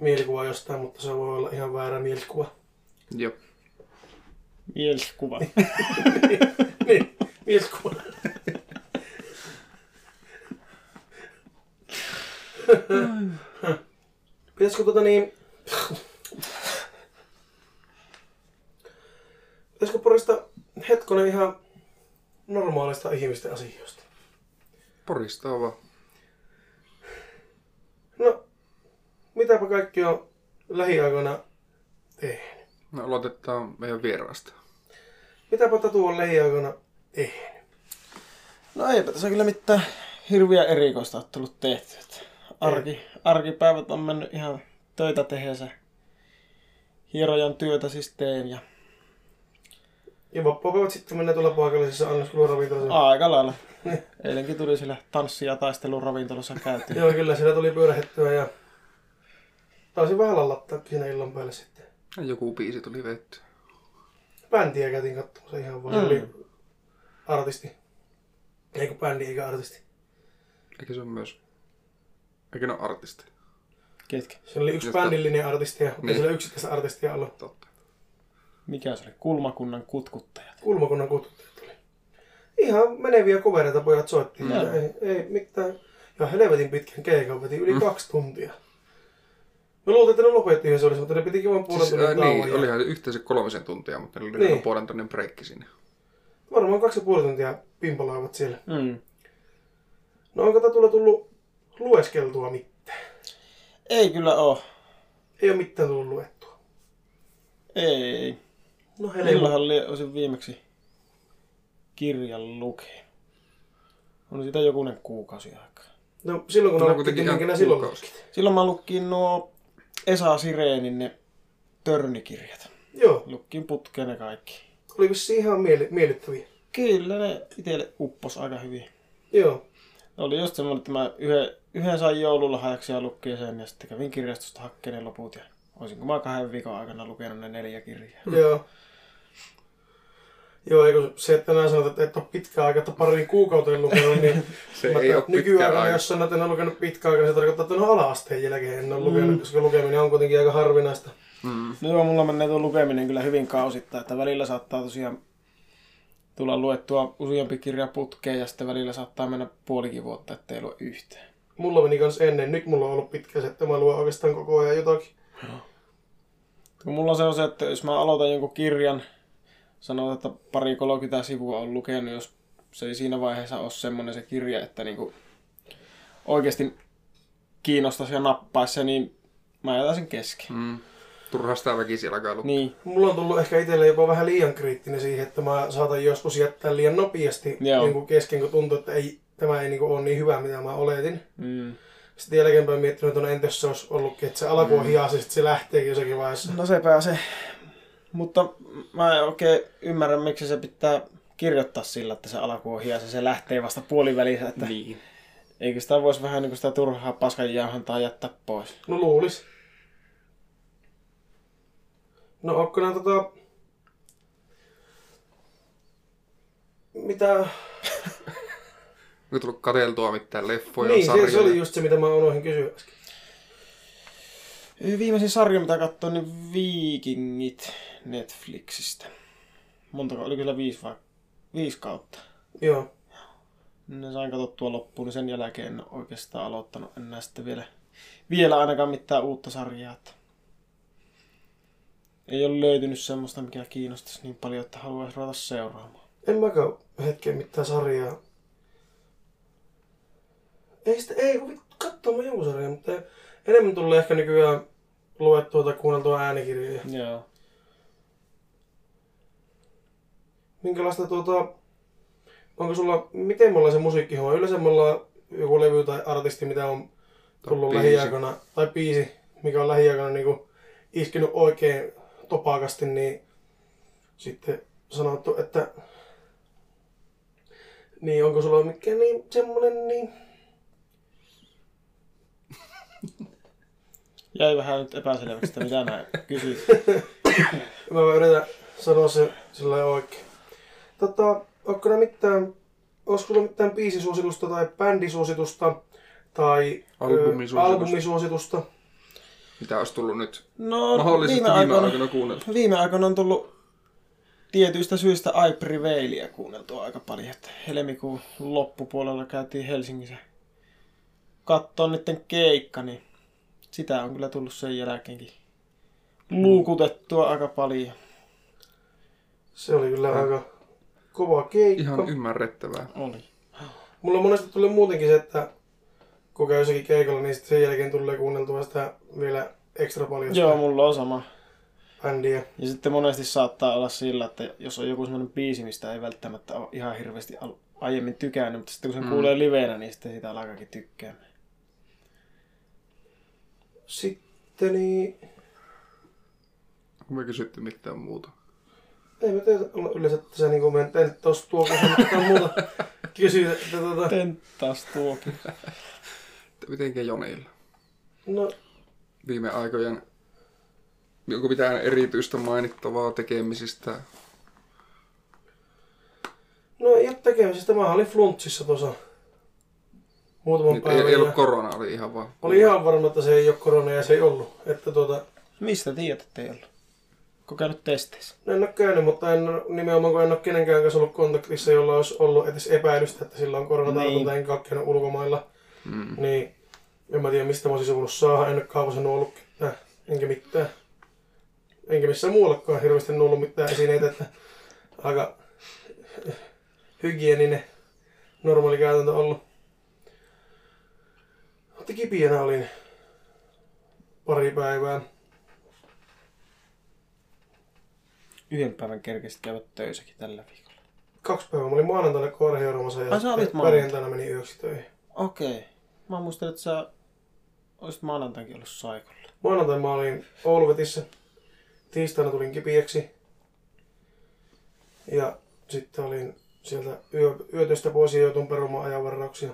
mielikuva jostain, mutta se voi olla ihan väärä mielikuva. Joo. Mielikuva. niin, mielikuva. Pitäisikö tota niin... Pitäisikö porista hetkonen ihan normaalista ihmisten asioista? Porista on vaan. No, mitäpä kaikki on lähiaikoina tehnyt? No aloitetaan meidän vierasta. Mitäpä Tatu on lähiaikoina tehnyt? No eipä tässä kyllä mitään hirviä erikoista ole tullut tehty. Arki, arkipäivät on mennyt ihan töitä tehdessä. Hierojan työtä siis teen ja Ja vappuapäivät sitten menee tuolla paikallisessa annoskeluravintolassa. aika lailla. Eilenkin tuli siellä tanssi- ja taisteluravintolassa käyty. Joo, kyllä siellä tuli pyörähettyä ja taisin vähän lallattaa siinä illan päälle sitten. Ja Joku biisi tuli vetty. Bändiä käytiin katsomassa ihan vaan. Se Mm. oli artisti. Eikö bändi eikä artisti. Eikö se ole myös... Eikö ne ole artisti? Ketkä? Se oli yksi Josta- bändillinen artistia, mutta Niin. niin. siellä yksittäistä artistia ollut. Totta. Mikä se oli? Kulmakunnan kutkuttajat. Kulmakunnan kutsuttajat tuli. Ihan meneviä kovereita pojat soitti. Mm. Mm. Ei, ei mitään. Ja helvetin pitkän keikan veti yli mm. kaksi tuntia. Me luultiin, että ne lopetti yhdessä olisi, mutta ne pitikin vain puolen Siis, tunnin tauon. niin, ja- olihan yhteensä kolmisen tuntia, mutta ne oli Niin. niin. puolen tunnin breikki siinä. Varmaan kaksi ja puoli tuntia pimpaloivat siellä. Mm. No onko Tatulla tullut lueskeltua mitään? Ei kyllä oo. Ei ole mitään tullut luettua. Ei. No helma. Milloinhan li- olisin viimeksi kirjan lukenut? On sitä jokunen kuukausi aikaa. No silloin kun No, ihan minkä silloin. Silloin mä lukkin nuo Esa Sireenin ne törnikirjat. Joo, Lukkin putkeen ne kaikki. oli vissiin ihan mieli, miellyttäviä. Kyllä ne itselle uppos aika hyvin. Joo. Oli just semmoinen, että mä yhden, yhden sain joululahjaksi ja lukkin sen ja sitten kävin kirjastosta hakkeen ne loput ja olisinko mä kahden viikon aikana lukenut ne neljä kirjaa. Joo. Joo, eikö se, että tänään sanot, että et ole pitkään aikaa, että pariin kuukauteen lukenut, niin Se mä ei ole nykyaikana, aikaa. jos sanot, että en ole lukenut pitkään aikaa, niin se tarkoittaa, että no ala-asteen jälkeen en ole lukenut, koska lukeminen on kuitenkin aika harvinaista. Mm. No joo, mulla menee tuo lukeminen kyllä hyvin kausittain, että välillä saattaa tosiaan tulla luettua useampi kirja putkeen ja sitten välillä saattaa mennä puolikin vuotta, ettei lue yhtään. Mulla meni kans ennen, nyt mulla on ollut pitkä se, että mä luen oikeastaan koko ajan jotakin. Mulla se on se, että jos mä aloitan jonkun kirjan, sanotaan, että pari 30 sivua on lukenut, jos se ei siinä vaiheessa ole semmoinen se kirja, että niinku oikeasti kiinnostaisi ja nappaisi se, niin mä jätän sen kesken. Mm. Turha sitä väkisin alkaa lukea. Niin, Mulla on tullut ehkä itselle jopa vähän liian kriittinen siihen, että mä saatan joskus jättää liian nopeasti Joo. niin kuin kesken, kun tuntuu, että ei, tämä ei niin kuin, ole niin hyvä, mitä mä oletin. mm. Sitten jälkeenpäin miettinyt, että no entä jos se olisi ollutkin, että se alku on hias ja sitten se lähteekin jossakin vaiheessa. no se pääsee. Mutta mä en oikein ymmärrä, miksi se pitää kirjoittaa sillä, että se alku on hias ja se lähtee vasta puolivälissä. Että Niin. Eikö sitä voisi vähän niin kuin sitä turhaa paskanjauhantaa jättää pois? No luulis. No onko nää tota... Mitä... Onko tullut katseltua mitään leffoja, niin, se, sarjoja? se oli just se, mitä mä unohdin kysyä äsken. Viimeisin sarja, mitä katsoin, niin Vikingit Netflixistä. Montako, oli kyllä viisi vai viisi kautta. Joo. Ne sain katsottua loppuun, niin sen jälkeen en oikeastaan aloittanut enää sitten vielä, vielä ainakaan mitään uutta sarjaa. Että ei ole löytynyt semmoista, mikä kiinnostaisi niin paljon, että haluaisi ruveta seuraamaan. En mäkään hetken mitään sarjaa. Ei sitä, ei mä jonkun sarjan, mutta enemmän tulee ehkä nykyään luettua tai kuunneltua äänikirjoja. Joo. minkälaista tuota, onko sulla, miten me ollaan se musiikkihomma? Yleensä me ollaan joku levy tai artisti, mitä on tullut biisi. lähiaikoina, tai biisi, mikä on lähiaikoina niin iskenyt oikein topakasti, niin sitten sanottu, että niin onko sulla mikään niin semmonen niin Jäi vähän nyt epäselväksi, että mitä näin kysyt. Mä yritän sanoa se sillä lailla oikein. Tota, onko ne mitään, olisiko sulla mitään biisisuositusta tai bändisuositusta tai ö, Albumisuositusta. albumisuositusta? Mitä olisi tullut nyt No, mahdollisesti viime viime aikoina, aikoina kuunnella? viime aikoina on tullut tietyistä syistä I Prevailia kuunneltua aika paljon. Että helmikuun loppupuolella käytiin Helsingissä katsoa niiden keikka, niin sitä on kyllä tullut sen jälkeenkin luukutettua aika paljon. Se oli kyllä aika kova keikka. Ihan ymmärrettävää. Oli. Mulla monesti tulee muutenkin se, että kun käy jossakin keikalla, niin sitten sen jälkeen tulee kuunneltua sitä vielä ekstra paljon Joo, mulla on sama. bändiä. Ja sitten monesti saattaa olla sillä, että jos on joku semmoinen biisi, mistä ei välttämättä ole ihan hirveästi aiemmin tykännyt, mutta sitten kun sen mm. kuulee liveenä, niin sitten sitä alkaakin tykkäämään. Sitten niin... Me kysytty mitään muuta? Ei mä tiedä olla yleensä, että sä niinku menet, en tossa tuo mitään muuta kysyä, että tota... Tenttaas tuokin. Mitenkä Jonilla? No, Viime aikojen Onko mitään erityistä mainittavaa tekemisistä? no ei ole tekemisistä. Mä olin fluntsissa tuossa muutaman Nyt ei, päivän. ei ollut ja korona, oli ihan vaan... Oli ihan varma, että se ei ole korona ja se ei ollut. Että tuota, Mistä tiedät, että ei ollut? Onko käynyt testeissä? no en ole käynyt, mutta en, nimenomaan kun en ole kenenkään kanssa ollut kontaktissa, jolla olisi ollut edes epäilystä, että sillä on koronatartunta, Niin. enkä ole käynyt ulkomailla. Mm. Niin en mä tiedä mistä mä olisin voinut saada, en ole kaavasannut ollut ketään, enkä mitään. Enkä missään muuallakaan hirveästi ollut mitään esineitä, että aika hygieninen normaali käytäntö ollut. Mutta kipiänä olin pari päivää. Yhden päivän kerkesit käydä töissäkin tällä viikolla. Kaksi päivää. Mä olin maanantaina koirahioromassa ja Ai, sä olit sitten maanantai- perjantaina meni yöksi töihin. Okei. Mä muistelin, että sä olisit maanantainkin ollut saikolla. Maanantaina mä olin Ouluvetissä. Tiistaina tulin kipiäksi. Ja sitten olin sieltä yö, yötöstä pois ja joutuin perumaan ajanvarauksia.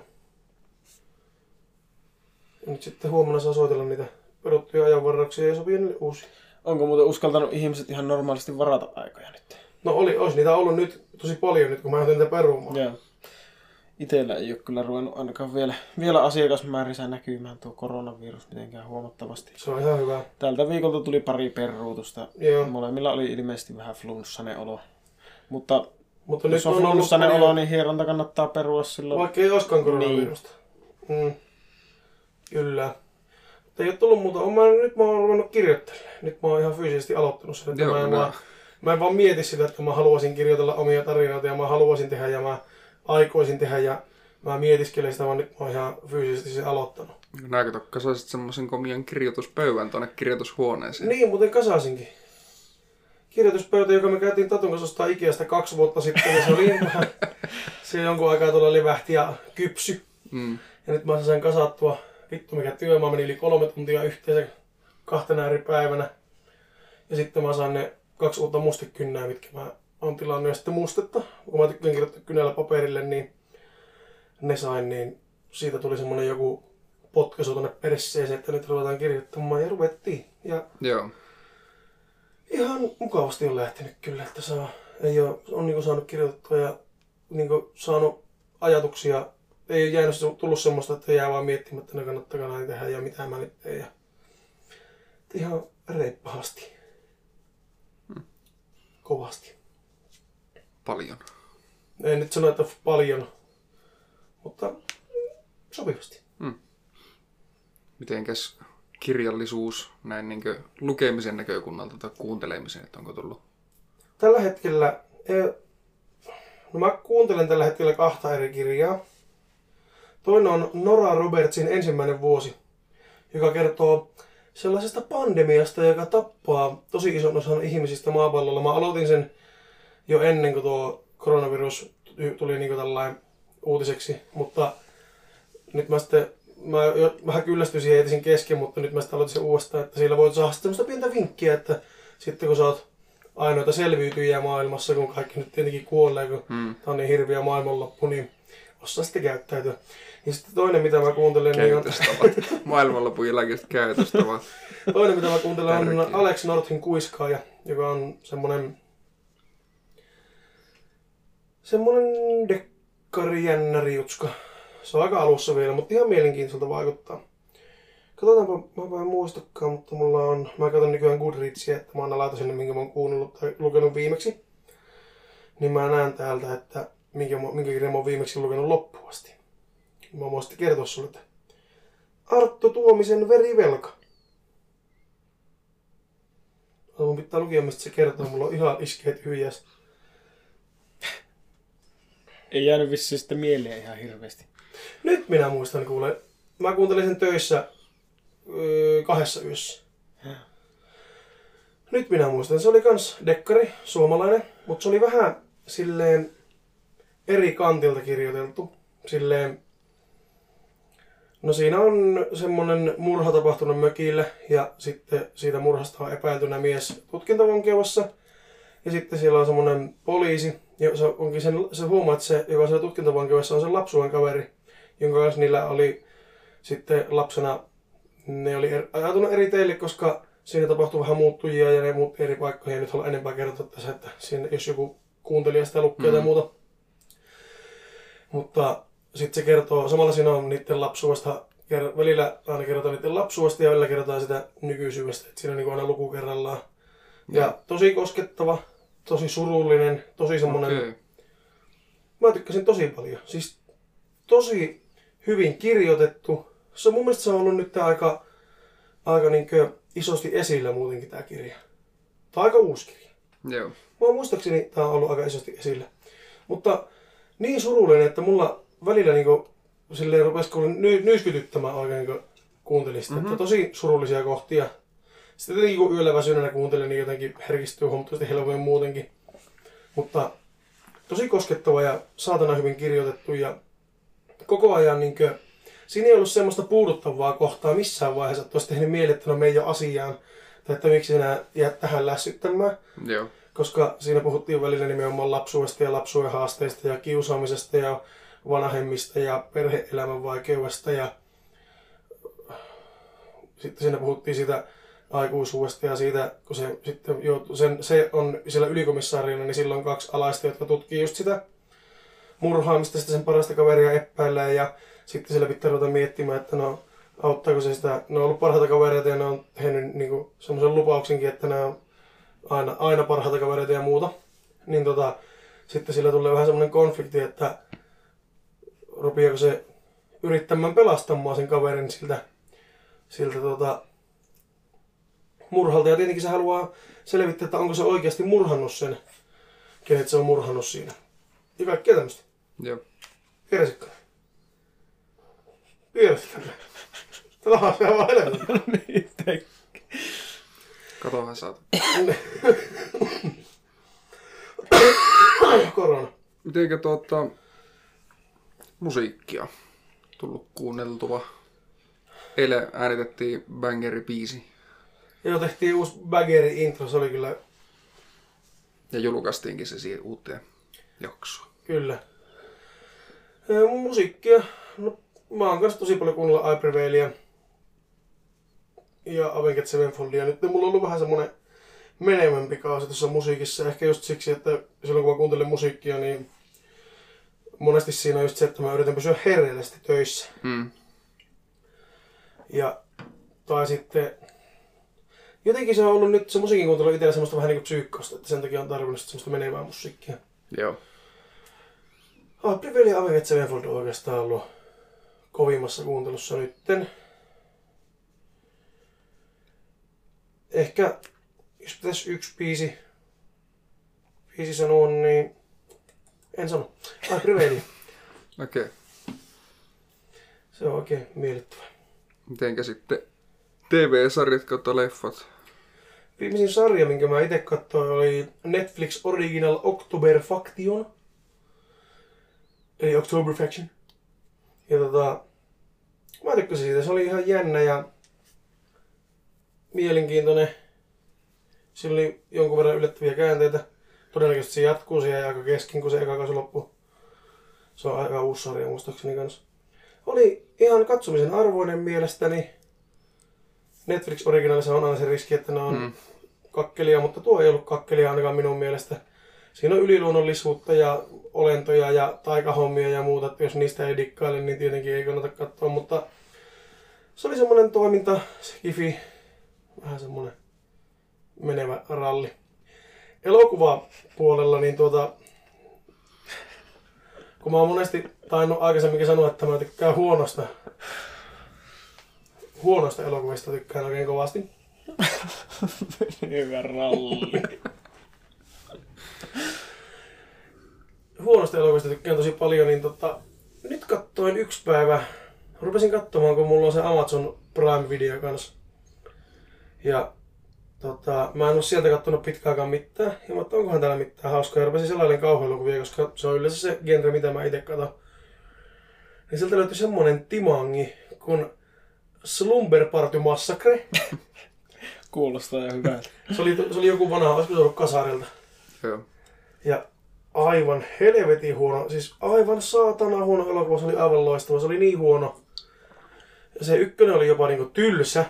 Ja nyt sitten huomenna saa soitella niitä peruttuja ajanvarauksia ja sopii niille uusia. Onko muuten uskaltanut ihmiset ihan normaalisti varata aikoja nyt? No oli, olisi niitä ollut nyt tosi paljon nyt, kun mä joutin niitä perumaan. Joo. Itellä ei ole kyllä ruvennut ainakaan vielä, vielä asiakasmäärissä näkymään tuo koronavirus mitenkään huomattavasti. Se on ihan hyvä. Tältä viikolta tuli pari peruutusta. Joo. Molemmilla oli ilmeisesti vähän flunssainen olo. Mutta Mutta jos nyt on flunssainen olo, niin hieronta kannattaa perua silloin. vaikka ei olisikaan koronavirusta. Mm. Kyllä. Mutta ei ole tullut muuta. Mä, nyt mä oon ruvennut kirjoittelemaan. Nyt mä oon ihan fyysisesti aloittanut sen. Että Joo, mä, en mä- vaan, mä en vaan mieti sitä, että mä haluaisin kirjoitella omia tarinoita ja mä haluaisin tehdä ja mä aikoisin tehdä ja mä mietiskelen sitä, vaan nyt mä oon ihan fyysisesti sen aloittanut. Nää kato, kasasit semmoisen komian kirjoituspöydän tuonne kirjoitushuoneeseen. Niin, muuten kasasinkin. Kirjoituspöytä, joka me käytiin Tatun kanssa ostaa Ikeasta kaksi vuotta sitten, ja se oli se jonkun aikaa tuolla levähti ja kypsy. Mm. Ja nyt mä sain sen kasattua. Vittu mikä työ, mä menin yli kolme tuntia yhteensä kahtena eri päivänä. Ja sitten mä sain ne kaksi uutta mustekynnää, mitkä mä oon tilannut. Ja sitten mustetta, kun mä tykkään kirjoittaa kynällä paperille, niin ne sain, niin siitä tuli semmonen joku potkaisu tonne perseeseen, että nyt ruvetaan kirjoittamaan ja ruvettiin. Ja Joo. ihan mukavasti on lähtenyt kyllä, että saa, ei ole, on niin saanut kirjoitettua ja niin saanut ajatuksia. Ei ole jäänyt, se- tullut semmoista, että jää vaan miettimään, että ne kannattakaa näin tehdä ja mitä mä nyt teen. Ja, ihan reippahasti. Kovasti. Paljon. En nyt sano, että paljon, mutta sopivasti. Mitenkäs kirjallisuus näin niin lukemisen näkökunnalta tai kuuntelemisen, että onko tullut? Tällä hetkellä, eh, no mä kuuntelen tällä hetkellä kahta eri kirjaa. Toinen on Nora Robertsin ensimmäinen vuosi, joka kertoo sellaisesta pandemiasta, joka tappaa tosi ison osan ihmisistä maapallolla. Mä aloitin sen jo ennen kuin tuo koronavirus tuli niin tällainen uutiseksi, mutta nyt mä sitten mä jo vähän kyllästyin siihen etisin kesken, mutta nyt mä sitten aloitin sen uudestaan, että siellä voit saada semmoista pientä vinkkiä, että sitten kun sä oot ainoita selviytyjiä maailmassa, kun kaikki nyt tietenkin kuolee, kun mm. tämä on niin hirviä maailmanloppu, niin osaa sitten käyttäytyä. Ja sitten toinen, mitä mä kuuntelen, niin on... Maailmanlopun jälkeiset käytöstavat. toinen, mitä mä kuuntelen, on Alex Northin kuiskaaja, joka on semmonen... Semmonen dekkari jännäri jutska. Se on aika alussa vielä, mutta ihan mielenkiintoiselta vaikuttaa. Katsotaanpa, mä vähän muistakaan, mutta mulla on, mä katson nykyään Goodreadsia, että mä annan laita sinne, minkä mä oon kuunnellut tai lukenut viimeksi. Niin mä näen täältä, että minkä, minkä kirjan mä oon viimeksi lukenut loppuun asti. Mä voin sitten kertoa sulle, että Artto Tuomisen verivelka. Mun pitää lukea, mistä se kertoo. Mulla on ihan iskeet hyviä. Ei jäänyt vissiin sitten mieleen ihan hirveästi. Nyt minä muistan, kuule. Mä kuuntelin sen töissä öö, kahdessa yössä. Nyt minä muistan, se oli kans dekkari, suomalainen, mutta se oli vähän silleen eri kantilta kirjoiteltu. Silleen, no siinä on semmonen murha tapahtunut mökille ja sitten siitä murhasta on epäiltynä mies tutkintavankeudessa. Ja sitten siellä on semmonen poliisi, ja se, onkin sen, se huomaa, että se, joka siellä tutkintavankeudessa on sen lapsuuden kaveri, jonka kanssa niillä oli sitten lapsena, ne oli er, ajatunut eri teille, koska siinä tapahtui vähän muuttujia ja ne muutti eri paikkoihin. Ja nyt haluan enempää kertoa tässä, että siinä, jos joku kuuntelija sitä lukee mm. tai muuta. Mutta sitten se kertoo, samalla siinä on niiden lapsuudesta, välillä aina kerrotaan niiden lapsuudesta ja välillä kerrotaan sitä nykyisyydestä. Että siinä on niin aina luku kerrallaan. Ja, ja tosi koskettava, tosi surullinen, tosi semmoinen... Okay. Mä tykkäsin tosi paljon. Siis tosi hyvin kirjoitettu. Se on mun mielestä se on ollut nyt aika, aika niin isosti esillä muutenkin tämä kirja. Tämä on aika uusi kirja. Joo. Mä muistaakseni tämä on ollut aika isosti esillä. Mutta niin surullinen, että mulla välillä niinku silleen rupesi ny- nyskytyttämään oikein, kun kuuntelin sitä. Mm-hmm. Että tosi surullisia kohtia. Sitten tietenkin kun yöllä väsyneenä kuuntelin, niin jotenkin herkistyy huomattavasti helpoin muutenkin. Mutta tosi koskettava ja saatana hyvin kirjoitettu ja koko ajan niin kuin, siinä ei ollut semmoista puuduttavaa kohtaa missään vaiheessa, että olisi tehnyt mieli, että no me ei ole asiaan. Tai että miksi sinä jäät tähän lässyttämään. Joo koska siinä puhuttiin välillä nimenomaan lapsuudesta ja lapsuuden haasteista ja kiusaamisesta ja vanhemmista ja perheelämän vaikeudesta ja sitten siinä puhuttiin siitä aikuisuudesta ja siitä, kun se sitten joutui, sen, se on siellä ylikomissaarina, niin silloin on kaksi alaista, jotka tutkii just sitä murhaamista, sitten sen parasta kaveria epäillään ja sitten siellä pitää ruveta miettimään, että no auttaako se sitä, ne on ollut parhaita kavereita ja ne on tehnyt niin semmoisen lupauksenkin, että nämä on aina, aina parhaita kavereita ja muuta, niin tota, sitten sillä tulee vähän semmoinen konflikti, että rupeako se yrittämään pelastamaan sen kaverin siltä, siltä tota, murhalta. Ja tietenkin se haluaa selvittää, että onko se oikeasti murhannut sen, kenet se on murhannut siinä. Ja kaikkea tämmöistä. Joo. Vieresikö? Vieresikö? Tätä on se vaan helvetti. Katohan saat. Korona. Mitenkä tuota, musiikkia tullut kuunneltua? Eilen äänitettiin Bangeri biisi. Joo, tehtiin uusi Bangeri intro, se oli kyllä... Ja julkaistiinkin se siihen uuteen jaksoon. Kyllä. Ja musiikkia, no mä oon kanssa tosi paljon kuunnella iPrevailia ja Avenged Sevenfoldia. Nyt mulla on ollut vähän semmonen menevämpi kausi tuossa musiikissa. Ehkä just siksi, että silloin kun mä kuuntelen musiikkia, niin monesti siinä on just se, että mä yritän pysyä herreellisesti töissä. Mm. Ja, tai sitten, jotenkin se on ollut nyt se musiikin kuuntelu itsellä semmoista vähän niin kuin psyykkosta, että sen takia on tarvinnut semmoista menevää musiikkia. Joo. Ah, Priveli Avenged Sevenfold on oikeastaan ollut kovimmassa kuuntelussa nytten. Ehkä, jos pitäisi yksi biisi, biisi sanoa, niin en sano. Ai. Okei. Okay. Se on oikein miellyttävä. Mitenkä sitten TV-sarjat kautta leffat? Viimeisin sarja, minkä mä itse katsoin, oli Netflix Original October Faction. Eli October Faction. Ja tota, mä tykkäsin siitä. Se oli ihan jännä ja mielenkiintoinen. Siinä oli jonkun verran yllättäviä käänteitä. Todennäköisesti se jatkuu siihen aika kesken, kun se eka kausi loppuu. Se on aika uusi sarja muistaakseni kanssa. Oli ihan katsomisen arvoinen mielestäni. Netflix originaalissa on aina se riski, että ne on mm. kakkelia, mutta tuo ei ollut kakkelia ainakaan minun mielestä. Siinä on yliluonnollisuutta ja olentoja ja taikahommia ja muuta, että jos niistä ei dikkaile, niin tietenkin ei kannata katsoa, mutta se oli semmoinen toiminta, skifi, vähän semmoinen menevä ralli. Elokuvapuolella, niin tuota, kun mä oon monesti tainnut aikaisemminkin sanoa, että mä tykkään huonosta, huonosta elokuvista tykkään oikein kovasti. Hyvä ralli. Huonosta elokuvista tykkään tosi paljon, niin tota, nyt katsoin yksi päivä. Rupesin katsomaan, kun mulla on se Amazon Prime Video kanssa. Ja tota, mä en ole sieltä kattonut pitkäänkään mitään. Ja mä ajattelin, onkohan täällä mitään hauskaa. Ja rupesin sellainen kauhuelokuvia, koska se on yleensä se genre, mitä mä itse katson. Niin sieltä löytyi semmonen timangi kuin Slumber Party Massacre. Kuulostaa ihan hyvältä. Se oli, se oli joku vanha, olisiko se ollut kasarilta. Joo. Ja aivan helvetin huono, siis aivan saatana huono elokuva, se oli aivan loistava, se oli niin huono. Ja se ykkönen oli jopa niinku tylsä.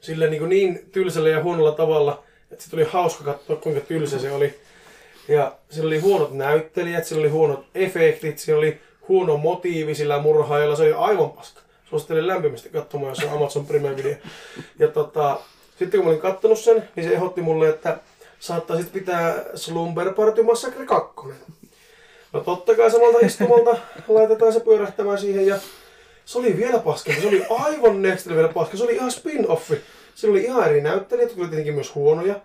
Sille niinku niin tylsällä ja huonolla tavalla, että se tuli hauska katsoa kuinka tylsä se oli. Ja sillä oli huonot näyttelijät, sillä oli huonot efektit, sillä oli huono motiivi sillä murhaajalla, se oli aivan paska. Suosittelen lämpimästi katsomaan, jos on Amazon Prime Video. Ja tota, sitten kun mä olin kattonut sen, niin se ehdotti mulle, että saattaa sitten pitää Slumber Party Massacre 2. No totta kai samalta istumalta laitetaan se pyörähtämään siihen ja se oli vielä paskempi. Se oli aivan next level paska. Se oli ihan spin-offi. Siinä oli ihan eri näyttelijät, jotka oli tietenkin myös huonoja.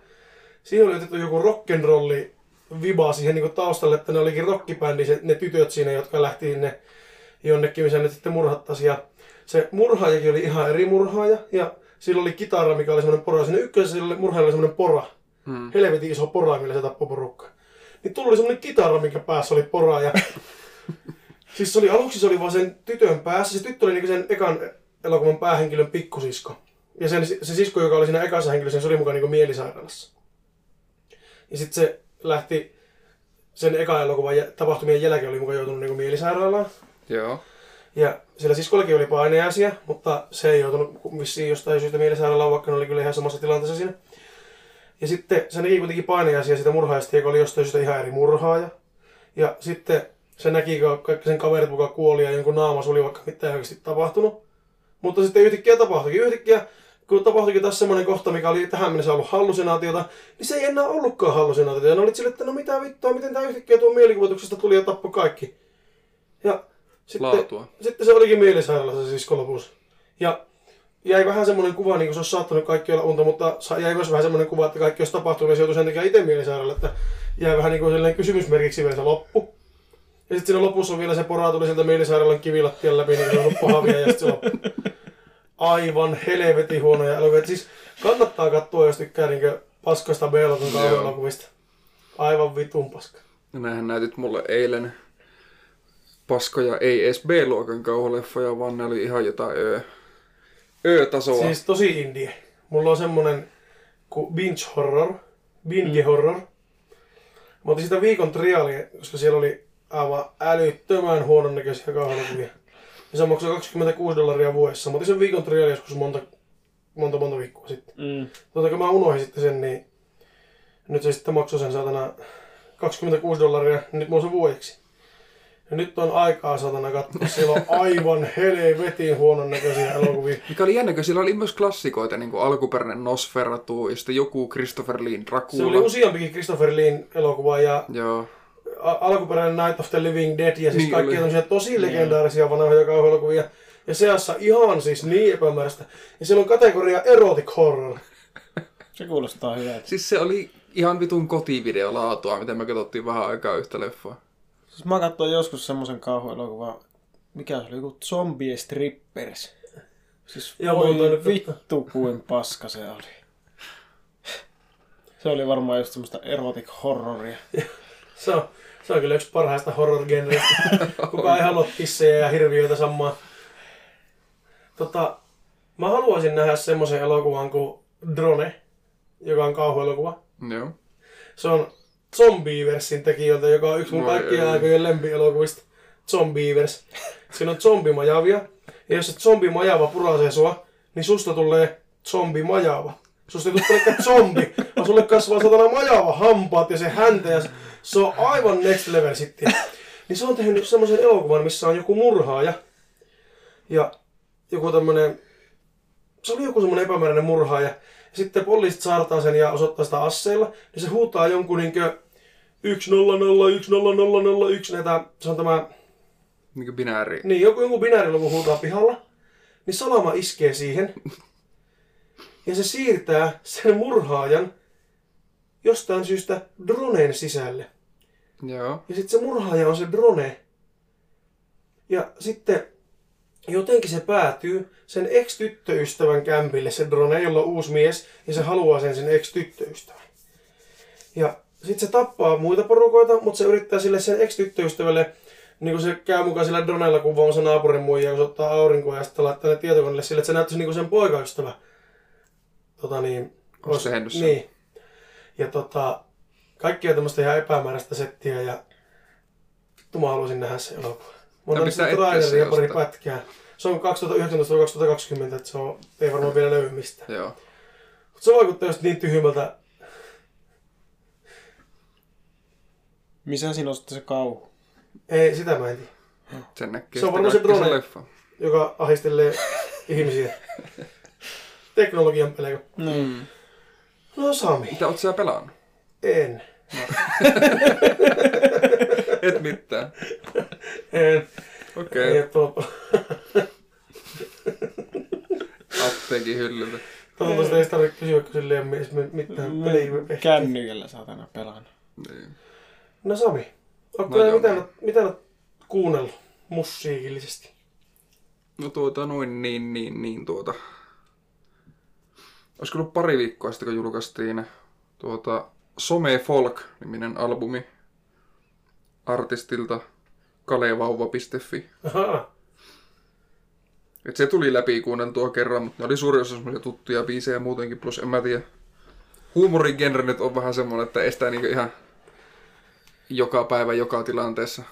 Siihen oli otettu joku rock'n'rolli viba siihen niin taustalle, että ne olikin rockibändi, se, ne tytöt siinä, jotka lähti sinne jonnekin, missä ne sitten murhattaisi. Ja se murhaajakin oli ihan eri murhaaja. Ja sillä oli kitara, mikä oli semmoinen pora. Siinä oli murhaajalla oli semmoinen pora. Hmm. Helvetin iso pora, millä se tappoi porukkaa. Niin tuli semmoinen kitara, mikä päässä oli pora. Ja... siis se oli, aluksi se oli vaan sen tytön päässä. Se tyttö oli niinku sen ekan elokuvan päähenkilön pikkusisko. Ja sen, se sisko, joka oli siinä ekassa henkilössä, se oli mukaan niinku mielisairaalassa. Ja sitten se lähti sen ekan elokuvan tapahtumien jälkeen oli mukaan joutunut niinku mielisairaalaan. Joo. Ja sillä siskollakin oli paineasia, mutta se ei joutunut vissiin jostain syystä mielisairaalaan, vaikka ne oli kyllä ihan samassa tilanteessa siinä. Ja sitten se näki kuitenkin paineasia sitä murhaajasta, joka oli jostain syystä ihan eri murhaaja. Ja sitten se näki, kaikki sen kaverit mukaan kuoli ja jonkun naamassa oli vaikka mitään oikeasti tapahtunut. Mutta sitten yhtäkkiä tapahtuikin. Yhtäkkiä, kun tapahtuikin taas semmoinen kohta, mikä oli tähän mennessä ollut hallusinaatiota, niin se ei enää ollutkaan hallusinaatiota. Ja ne olit sille, että no mitä vittua, miten tämä yhtäkkiä tuo mielikuvituksesta tuli ja tappoi kaikki. Ja sitten, Laatua. sitten se olikin mielisairaalassa se sisko lopussa. Ja jäi vähän semmoinen kuva, niin kuin se olisi saattanut kaikki olla unta, mutta jäi myös vähän semmoinen kuva, että kaikki olisi tapahtunut ja se joutui sen takia itse mielisairaalalle, että jäi vähän niin kuin kysymysmerkiksi vielä se loppu. Ja sitten siinä lopussa on vielä se pora tuli sieltä mielisairaalan kivilattian läpi, niin se on pahavia ja sitten. Aivan helvetin huonoja elokuvia. Siis kannattaa katsoa, jos tykkää niin paskasta B-elokuvan kauhuelokuvista. Aivan vitun paska. Ja näinhän näytit mulle eilen paskoja, ei edes B-luokan kauhuleffoja, vaan ne oli ihan jotain Ö, Ö-tasoa. Siis... Tosi indie. Mulla on semmonen kuin binge horror, binge horror. Mä otin sitä viikon triaalia, koska siellä oli aivan älyttömän huonon näköisiä kauhuelokuvia. Ja se maksoi 26 dollaria vuodessa. Mä otin sen viikon triaalia joskus monta, monta, monta viikkoa sitten. Mm. Tota, kun mä unohdin sitten sen, niin nyt se sitten maksoi sen saatana 26 dollaria, niin nyt mulla on se vuodeksi. Ja nyt on aikaa saatana katsoa. Siellä on aivan helvetin huonon näköisiä elokuvia. Mikä oli jännä, kun siellä oli myös klassikoita, niin kuin alkuperäinen Nosferatu ja sitten joku Christopher Lee Dracula. Se oli useampikin Christopher Leen elokuva ja Joo. Alkuperäinen Night of the Living Dead ja siis Niin niin kaikki tämmöisiä tosi legendaarisia vanhoja kauhuelokuvia. Ja seassa ihan siis niin epämääräistä. Ja siellä on kategoria erotic horror. Se kuulostaa hyvältä. Siis se oli ihan vitun kotivideolaatua, miten me katsottiin vähän aikaa yhtä leffaa. Siis mä katsoin joskus semmoisen kauhuelokuvan, mikä se oli, joku Zombie Strippers. Siis Ja voi vittu kuin paska se oli. Se oli varmaan just semmoista erotic horroria. Se on, se on kyllä yksi parhaista horror-genreistä. Kuka ei halua tissejä ja hirviöitä samaa. Tota, mä haluaisin nähdä semmoisen elokuvan kuin Drone, joka on kauhuelokuva. Joo. Se on Zombieversin tekijöiltä, joka on yksi mun kaikkien aikojen lempielokuvista. Zombievers. Siinä on zombimajavia. Ja jos se zombimajava purasee sua, niin susta tulee zombimajava. Susta ei tule zombi, vaan sulle kasvaa satana majava hampaat ja se häntä ja se on aivan next level sitten. Niin se on tehnyt semmoisen elokuvan, missä on joku murhaaja. Ja joku tämmönen, se oli joku semmoinen epämääräinen murhaaja. Ja sitten poliisit saartaa sen ja osoittaa sitä asseilla. Niin se huutaa jonkun niinkö 1001001 näitä, se on tämä, Niin kuin binääri. niin joku, joku binääriluku huutaa pihalla. Niin salama iskee siihen. Ja se siirtää sen murhaajan jostain syystä droneen sisälle. Joo. Ja sitten se murhaaja on se drone. Ja sitten jotenkin se päätyy sen ex-tyttöystävän kämpille, se drone, jolla on uusi mies, ja se haluaa sen sen ex-tyttöystävän. Ja sitten se tappaa muita porukoita, mutta se yrittää sille sen ex-tyttöystävälle, niin kuin se käy mukaan sillä dronella kuvaamassa naapurin muija, kun se ottaa aurinkoa ja sitten laittaa ne tietokoneelle sille, että se näyttäisi niin kuin sen poikaystävä. Tota niin, Olisi. Niin. Ja tota, kaikkia tämmöistä ihan epämääräistä settiä ja vittu mä haluaisin nähdä se elokuva. Mä oon se traileria ja pari pätkää. Se on 2019-2020, että se on, ei varmaan vielä löydy mistään. Joo. Mutta se vaikuttaa just niin tyhmältä. Missä siinä on sitten se kauhu? Ei, sitä mä en tiedä. Sen näkee Se on varmaan se drone. leffa. Joka ahistelee ihmisiä. Teknologian pelko. Mm. No Sami, Mitä oot sä pelannut? En. Et mitään. En. Okei. Ei Okay. tuo. Apteekin hyllyltä. Toivottavasti ei tarvitse kysyä, kun sille ei ole edes mitään peliä. Kännykällä saatana pelannut. Niin. No Sami, onko No no, mitä, mitä oot kuunnellut musiikillisesti? No tuota noin niin, niin, niin tuota. Olisiko ollut pari viikkoa sitten, kun julkaistiin tuota Some Folk-niminen albumi artistilta kalevauva.fi. Ahaa. Et se tuli läpi kuunneltua kerran, mutta ne oli suurin osa semmoisia tuttuja biisejä muutenkin, plus en mä tiedä. Huumorigenre nyt on vähän semmoinen, että ei sitä niinku ihan joka päivä, joka tilanteessa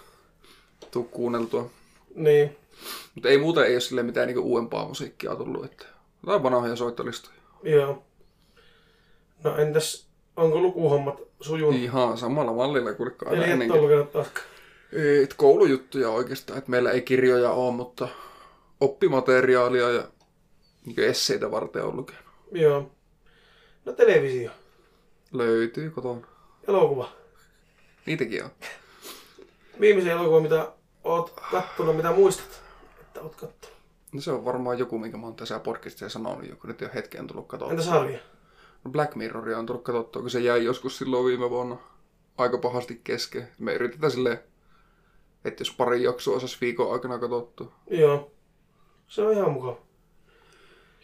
tuu kuunneltua. Niin. Mutta ei muuten ei ole sille mitään niinku uudempaa musiikkia tullut, että jotain vanhoja soittolistoja. Joo. No entäs, onko lukuhommat sujunut? Ihan samalla mallilla kuin aina Eli et ennenkin. ole lukenut taaskaan. Ei, et koulujuttuja oikeastaan, että meillä ei kirjoja ole, mutta oppimateriaalia ja niin esseitä varten on lukenut. Joo. No televisio. Löytyy kotona. Elokuva. Niitäkin on. Viimeisen elokuva, mitä oot kattonut, mitä muistat, että oot kattonut. No se on varmaan joku, minkä mä oon tässä podcastissa sanonut, joku nyt jo hetken tullut katsottua. Entä sarja? No Black Mirroria on tullut katsottua, kun se jäi joskus silloin viime vuonna aika pahasti kesken. Me yritetään silleen, että jos pari jaksoa saisi viikon aikana katsottua. Joo. Se on ihan mukava.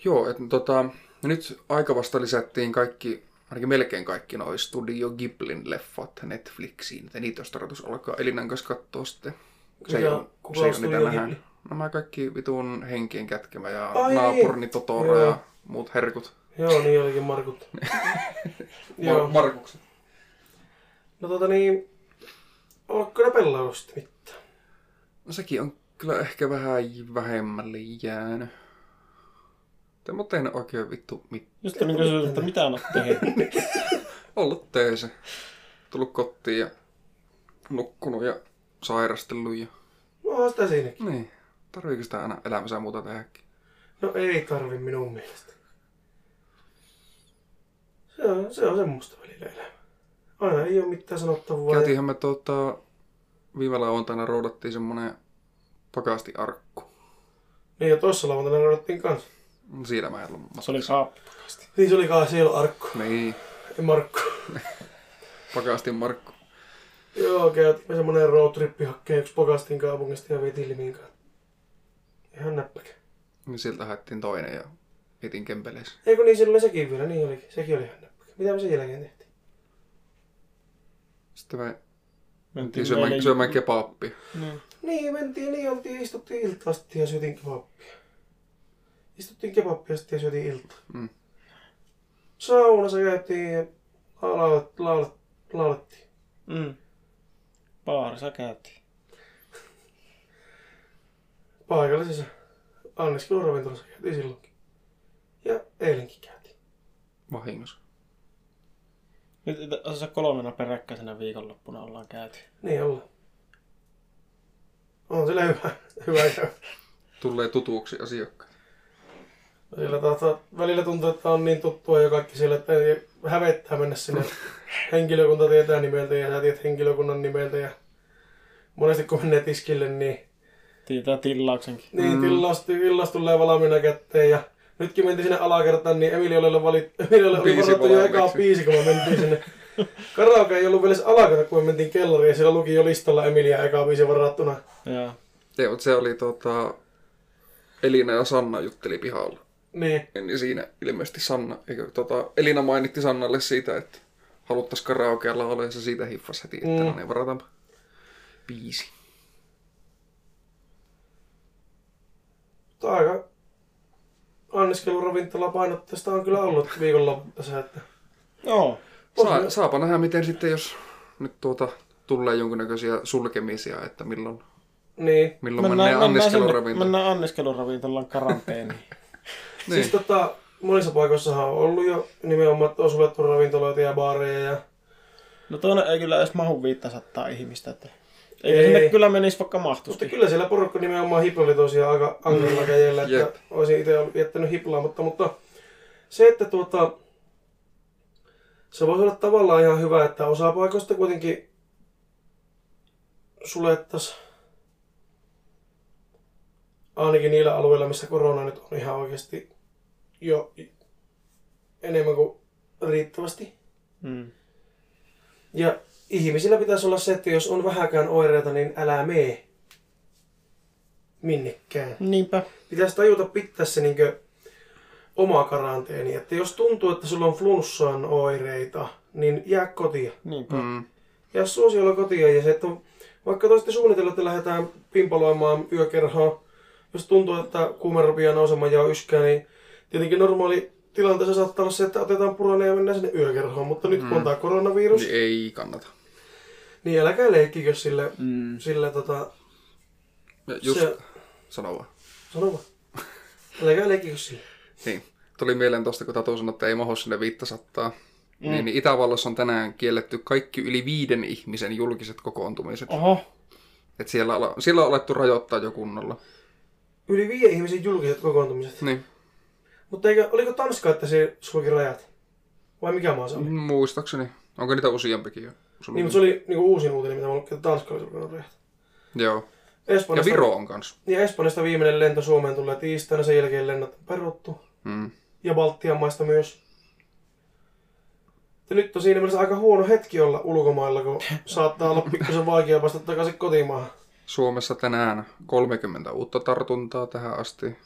Joo, että tota, nyt aika vasta lisättiin kaikki, ainakin melkein kaikki noi Studio Ghiblin leffat Netflixiin. Että niitä olisi tarkoitus alkaa Elinan kanssa katsoa sitten. Se Mikä- kuka se on Studio. Ghibli? No mä kaikki vitun henkien kätkemä ja Ai naapurini niin. Totoro Joo. ja muut herkut. Joo, niin olikin Markut. Joo. Markukset. No tota niin, ootko kyllä pelannut sitten mitään? No sekin on kyllä ehkä vähän vähemmälle jäänyt. Te mä tehnyt oikein vittu mit... Just niin kysyä, että mitä olet tehnyt. Ollut teese. Tullut kotiin ja nukkunut ja sairastellut ja... No sitä siinäkin. Niin. Tarviiko sitä aina elämässä muuta tehdäkin? No ei tarvi minun mielestä. Se on, se on semmoista välillä elämä. Aina ei ole mitään sanottavaa. ja- Käytiinhän me tuota... Viime lauantaina roudattiin semmonen pakastiarkku. Niin ja tossa lauantaina noudattiin kanssa. Siinä mä en ollut Se oli saappakasti. Niin se oli kai siellä Arkku. Niin. Ei Markku. Pakastin Markku. Joo, käytiin semmonen roadtrippi hakkeen yksi Pokastin kaupungista ja veti kanssa. Ihan näppäkä. Niin sieltä haettiin toinen ja etin kempeleissä. Eikö niin, siellä oli sekin vielä, niin olikin. Sekin oli ihan. Mitä me sen jälkeen tehtiin? Sitten me Mentiin syömään, meille- syömään kebappia. Niin. Niin, mentiin niin, oltiin, istuttiin iltaa sitten ja syötiin kebappia. Istuttiin kebappia sitten ja syötiin iltaa. Mm. Saunassa käytiin ja laulet, laulet, laulettiin. Mm. Baarissa käytiin. Paikallisessa anniskeluravintolassa käytiin silloinkin. Ja eilenkin käytiin. Vahingossa. Nyt tässä kolmena peräkkäisenä viikonloppuna ollaan käyty. Niin ollaan. On sillä hyvä, hyvä käy. Tulee tutuuksi asiakkaat. Sillä taas välillä tuntuu, että on niin tuttua jo kaikki siellä, että ei hävettää mennä sinne. Henkilökunta tietää nimeltä ja sä tiedät henkilökunnan nimeltä. Ja monesti kun menee tiskille, niin, Tietää tillauksenkin. niin mm. tillaus, tillaus tulee valmiina kätteen. Ja nytkin mentiin sinne alakertaan, niin Emiliolle, valit, Emiliolle oli varattu jo valmiiksi. eka biisi, kun me mentiin sinne. Karaoke ei ollut vielä edes alakerta, kun me mentiin kellariin ja siellä luki jo listalla Emilia eka biisi varattuna. Joo. Joo, mutta se oli tota... Elina ja Sanna jutteli pihalla. Niin, Niin siinä ilmeisesti Sanna, eikö, tota, Elina mainitti Sannalle siitä, että haluttaisiin karaokealla olla, ja se siitä hiffasi heti, että Mm. no niin, varataanpa biisi. aika anniskeluravintola painotteista on kyllä ollut viikonloppuna. Että Joo. Saa, saapa nähdä, miten sitten, jos nyt tuota, tulee jonkinnäköisiä sulkemisia, että milloin, niin, milloin mennään, mennään anniskeluravintolaan. Mennään anniskeluravintolaan karanteeniin. Niin. Siis tota, monissa paikoissahan on ollut jo nimenomaan, että on suljettu ravintoloita ja baareja ja no tuonne ei kyllä edes mahu 500 ihmistä. Että... Ei. sinne kyllä menisi vaikka Mutta mahtusti. kyllä siellä porukka nimenomaan hiplali tosiaan aika ankaralla kädellä, että Jep. olisin itse ollut jättänyt hiplaa, mutta, mutta se, että tuota, se voisi olla tavallaan ihan hyvä, että osa paikoista kuitenkin sulettaisiin ainakin niillä alueilla, missä korona nyt on ihan oikeasti jo enemmän kuin riittävästi. Mm. Ja ihmisillä pitäisi olla se, että jos on vähäkään oireita, niin älä mee minnekään. Niinpä. Pitäisi tajuta pitää se niinkö oma karanteeni. Että jos tuntuu, että sulla on flunssan oireita, niin jää kotiin. Niinpä. Mm. Jää suosiolla kotiin. Ja se, että vaikka toisitte suunnitella, että lähdetään pimpaloimaan yökerhoa, jos tuntuu, että kuume rupeaa nousemaan ja on yskää, niin tietenkin normaali tilanteessa saattaa olla se, että otetaan puranen ja mennään sinne yökerhoon. Mutta nyt kun on tämä koronavirus, Niin ei kannata. Niin älkää leikkikö sille, Mm. sille tota, Ja just, Se- sano vaan. sano vaan. Älkää leikkikö sille. Niin. Tuli mieleen tuosta, kun Tatu sanoi, että ei maho sinne 500. Mm. Niin, niin Itävallassa on tänään kielletty kaikki yli viiden ihmisen julkiset kokoontumiset. Oh. Oho. Et siellä, ala- siellä on alettu rajoittaa jo kunnolla. Yli viiden ihmisen julkiset kokoontumiset. Niin. Mutta eikö, oliko Tanska, että se sulki rajat? Vai mikä maa se oli? Muistaakseni. Onko niitä useampikin jo? Niin, mutta se oli niinku uusin uutinen, mitä mä lukin, että Tanska oli sulkenut rajat. Joo. Ja Espanjasta, Viro on kanssa. Ja Espanjasta viimeinen lento Suomeen tulee tiistaina, sen jälkeen lennot on peruttu. Mm. Ja Baltian maista myös. Ja nyt on siinä mielessä aika huono hetki olla ulkomailla, kun saattaa olla pikkusen vaikea päästä takaisin kotimaahan. Suomessa tänään 30 uutta tartuntaa tähän asti.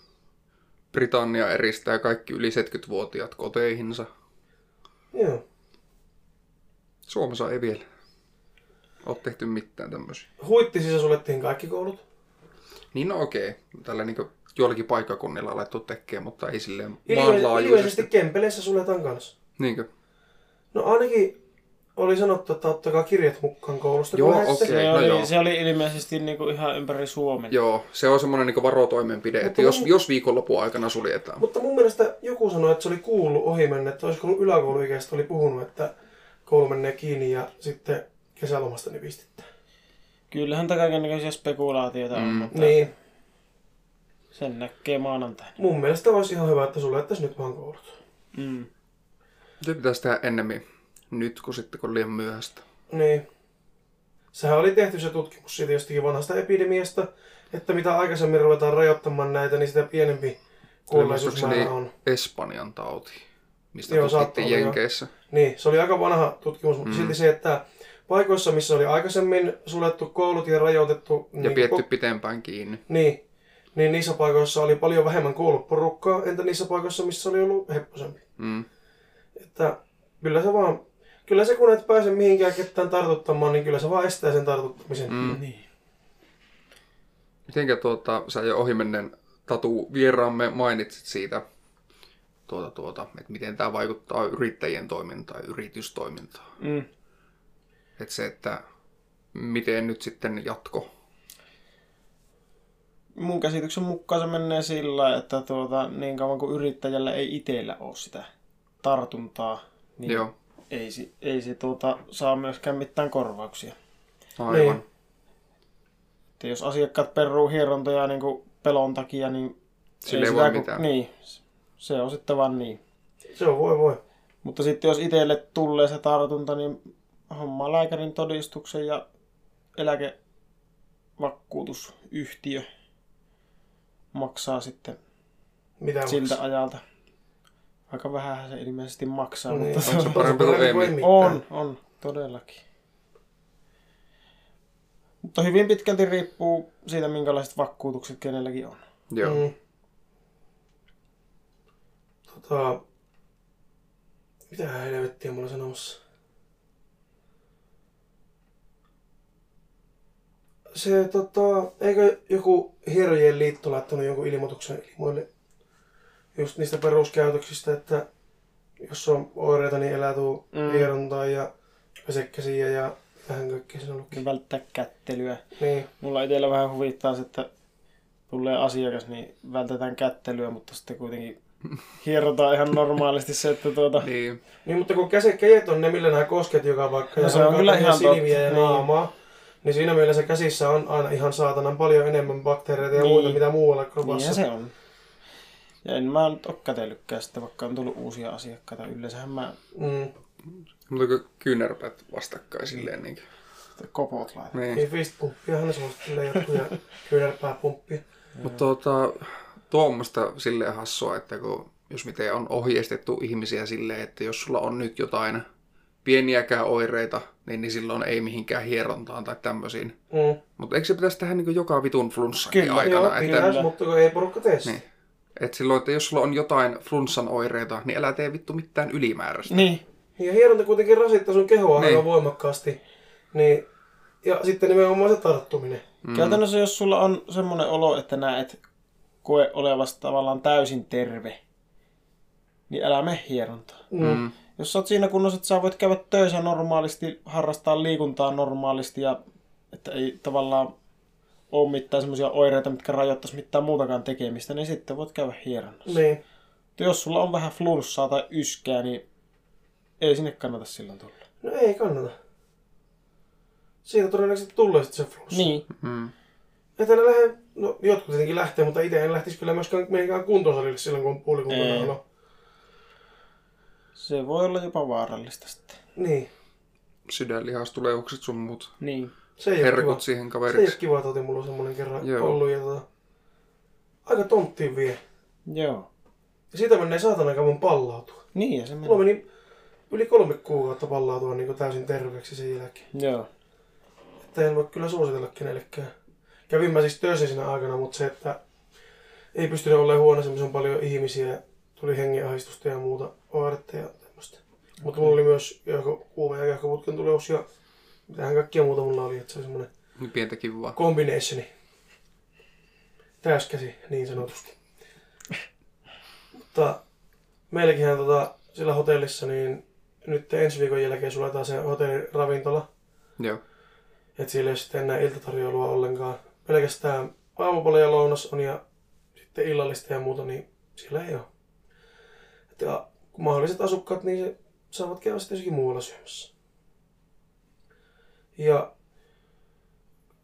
Britannia eristää kaikki yli 70-vuotiaat koteihinsa. Joo. Suomessa ei vielä ole tehty mitään tämmöisiä. Huittisissa suljettiin kaikki koulut. Niin no okei, tällä niin joillakin paikkakunnilla alettu tekemään, mutta ei silleen Ilme- ilmeisesti maanlaajuisesti. Kempeleissä suljetaan kanssa. Niinkö? No ainakin oli sanottu, että ottakaa kirjat mukaan koulusta. Joo, okei. Se, no oli, joo. se oli ilmeisesti niinku ihan ympäri Suomen. Joo, se on semmoinen niin varotoimenpide, Mutta että jos, mun- jos viikonlopun aikana suljetaan. Mutta mun mielestä joku sanoi, että se oli kuullut ohi mennä, että olisiko ollut yläkouluikäistä oli puhunut, että koulu menee kiinni ja sitten kesälomasta nipistittää. Kyllähän tätä kaikenlaisia spekulaatioita on, Mm. mutta Niin, sen näkee maanantaina. mun mielestä olisi ihan hyvä, että suljettaisiin nyt vaan koulut. Mm. Se pitäisi tehdä ennemmin nyt, kuin sitten kun liian myöhäistä. Niin. Sehän oli tehty se tutkimus siitä jostakin vanhasta epidemiasta, että mitä aikaisemmin ruvetaan rajoittamaan näitä, niin sitä pienempi kuolleisuusmäärä on. Espanjan tauti, mistä Joo, tutkittiin. Jenkeissä. Niin, se oli aika vanha tutkimus, mutta mm. silti se, että paikoissa, missä oli aikaisemmin suljettu koulut ja rajoitettu... Ja niin pietty ko- pitempään kiinni. Niin, niin niissä paikoissa oli paljon vähemmän kouluporukkaa, entä niissä paikoissa, missä oli ollut hepposempi. Mm. Että kyllä se vaan, kyllä kyllä se kun et pääse mihinkään ketään tartuttamaan, niin kyllä se vaan estää sen tartuttamisen. Mm. Niin. Mitenkä tuota, sä jo ohimennen Tatu vieraamme mainitsit siitä, tuota, tuota, että miten tämä vaikuttaa yrittäjien toimintaan ja yritystoimintaan. Mm. Että se, että miten nyt sitten jatko. Mun käsityksen mukaan se menee sillä, että tuota, niin kauan kuin yrittäjällä ei itsellä ole sitä tartuntaa, niin Joo, ei, ei se tuota, saa myöskään mitään korvauksia. aivan. Niin. Että jos asiakkaat peruu hierontoja niin kuin pelon takia, niin Sille ei sitä voi ku- mitään. Niin, se on sitten vaan niin. Se on voi voi. Mutta sitten jos itselle tulee se tartunta, niin hommaa lääkärin todistuksen ja eläkevakuutusyhtiö maksaa sitten Mitä siltä maksaa? ajalta. Aika vähän se ilmeisesti maksaa, Niin, mutta on se parempi kuin ei mitään. on, on, todellakin. Mutta hyvin pitkälti riippuu siitä, minkälaiset vakuutukset kenelläkin on. Joo. Mm. Tota, mitä helvettiä mulla sanomassa? Se tota, eikö joku hierojen liitto laittanut jonkun ilmoituksen ilmoille just niistä peruskäytöksistä, että jos on oireita, niin elätuu Mm. mm. hierontaa ja pesekkäsiä ja vähän kaikkea siinä. Ja välttää kättelyä. Niin, Mulla itsellä vähän huvittaa se, että tulee asiakas, niin vältetään kättelyä, mutta sitten kuitenkin hierotaan ihan normaalisti se, että tuota... Niin. Niin, mutta kun käsikäjet on ne, millä nämä kosket joka paikka No ja se on kyllä ihan silmiä ja niin. naamaa, niin siinä mielessä käsissä on aina ihan saatanan paljon enemmän bakteereita ja Niin. muita, mitä muualla kropassa. se on. Ja en mä nyt ole kätellytkään sitten, vaikka on tullut uusia asiakkaita. Yleensähän mä Mm. Mutta kun kyynärpäät vastakkain silleen niin. kopot laitan. niin. Niin fistpumppiahan ne suosittelee jotkut ja kyynärpääpumppia. Mutta tuota, tuommoista silleen hassua, että kun, jos miten on ohjeistettu ihmisiä silleen, että jos sulla on nyt jotain pieniäkään oireita, niin, niin silloin ei mihinkään hierontaan tai tämmöisiin. Mm. Mutta eikö se pitäisi tehdä niin joka vitun flunssankin Kyllä, aikana? Joo, että, pitäisi, Kyllä. mutta kun ei porukka tee. Niin. että silloin, että jos sulla on jotain flunssan oireita, niin älä tee vittu mitään ylimääräistä. Niin, Ja hieronta kuitenkin rasittaa sun kehoa Niin. aika voimakkaasti. Niin, ja sitten nimenomaan se tarttuminen. mm. käytännössä jos sulla on semmoinen olo, että nää et koe olevasta tavallaan täysin terve, niin älä mene hierontaan. Mm. Jos sä oot siinä kunnossa, että sä voit käydä töissä normaalisti, harrastaa liikuntaa normaalisti ja että ei tavallaan ole mitään semmoisia oireita, mitkä rajoittaisi mitään muutakaan tekemistä, niin sitten voit käydä hieronnassa. Niin. Mutta jos sulla on vähän flunssaa tai yskää, niin ei sinne kannata silloin tulla. No ei kannata. Siitä todennäköisesti tulee sitten se flunssa. Niin. Mm. Että ne lähde, no jotkut tietenkin lähtee, mutta itse en lähtisi kyllä myöskään mihinkään kuntosalille silloin, kun on Ei. olo. Se voi olla jopa vaarallista sitten. Niin. Sydänlihastuleukset sun muut Niin. Se ei herkut siihen Se ei kaveriksi. ole kiva tauti, mulla on semmonen kerran Joo. ollut ja tota, aika tonttiin vie. Joo. Ja siitä menee saatana kauan pallautua. Niin ja se Mulla menee. meni yli kolme kuukautta pallautua niin täysin terveeksi sen jälkeen. Joo. Että en voi kyllä suositella kenellekään. Kävin mä siis töissä siinä aikana, mutta se, että ei pystynyt olemaan huoneessa, missä on paljon ihmisiä. Tuli hengenahdistusta ja muuta oiretta ja tämmöistä. Mutta mulla oli myös joko kuume ja keuhkoputken tuleus ja mitähän kaikkia muuta mulla oli. Että se oli semmoinen Niin pientä kivaa. combinationi. Täyskäsi, niin sanotusti. Mutta meilläkinhän tota, sillä hotellissa, niin nyt ensi viikon jälkeen suljetaan se hotelliravintola. Joo. Että siellä ei sitten enää iltatarjoilua ollenkaan. Pelkästään aamupala ja lounas on ja sitten illallista ja muuta, niin siellä ei ole. Että kun mahdolliset asukkaat, niin se saavat käydä sitten jossakin muualla syömässä. Ja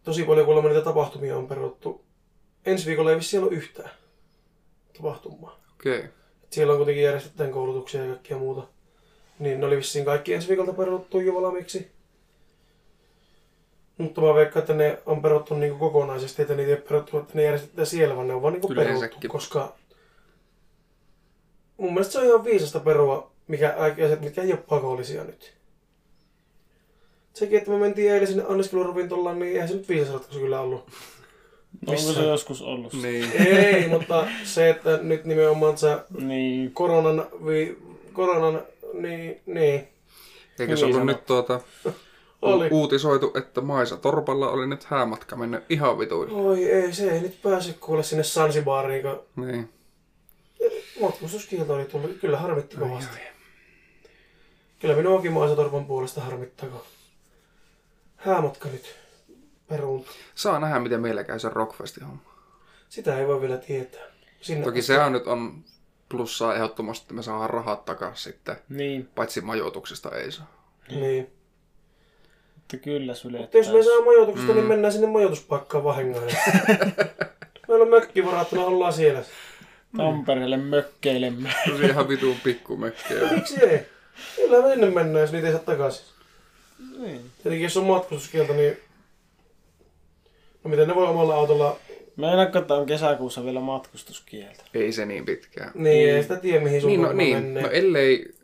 tosi paljon kuulemma niitä tapahtumia on peruttu. Ensi viikolla ei vissiin ole yhtään tapahtumaa. Okei. Okay. Et siellä on kuitenkin järjestetään koulutuksia ja kaikkia muuta. Niin ne oli vissiin kaikki ensi viikolta peruttu jo valmiiksi. Mutta mä veikkaan, että ne on peruttu niinku kokonaisesti, että niitä ei ole peruttu, että ne järjestetään siellä, vaan ne on vaan niinku peruttu. Koska mun mielestä se on ihan viisasta perua, mikä, asiat, mitkä ei ole pakollisia nyt. Sekin, että me mentiin eilen sinne anniskeluravintolaan, niin eihän se nyt viisas ratkaisu kyllä ollut. Onko se joskus ollut? se? Niin. ei, mutta se, että nyt nimenomaan sä Niin. koronan, vi, koronan niin, niin. Eikö se Hyvin ollut sanottu. nyt tuota, Oli. uutisoitu, että Maisa Torpalla oli nyt häämatka mennyt ihan vituille. Oi ei, se ei nyt pääse kuule sinne Sansibariin, kun Niin. matkustuskielto oli tullut. Kyllä harmitti kovasti. Kyllä minuakin Maisatorpan puolesta harmittaa, kun häämatka nyt peruuntuu. Saa nähdä, miten meillä käy se Rockfestin homma. Sitä ei voi vielä tietää. Sinne Toki sehän nyt on plussaa ehdottomasti, että me saadaan rahat takaisin sitten. Niin, Paitsi majoituksesta ei saa. Niin. Mutta kyllä Mutta syljettäisiin. jos me saa majoituksesta, niin mennään sinne majoituspaikkaan vahingossa. Meillä on mökki varattuna, ollaan siellä. Tampereelle mökkeilemään. Tosi ihan vitun pikkumökkejä. Miksi ei? Kyllä me sinne mennään, jos niitä ei saa takaisin. niin. Tietenkin jos on matkustuskielto, niin... No miten ne voi omalla autolla... Meinaatko, että on kesäkuussa vielä matkustuskielto? Ei se niin pitkään. Niin, ei sitä tiedä mihin sun Niin, no, niin. menee. no ellei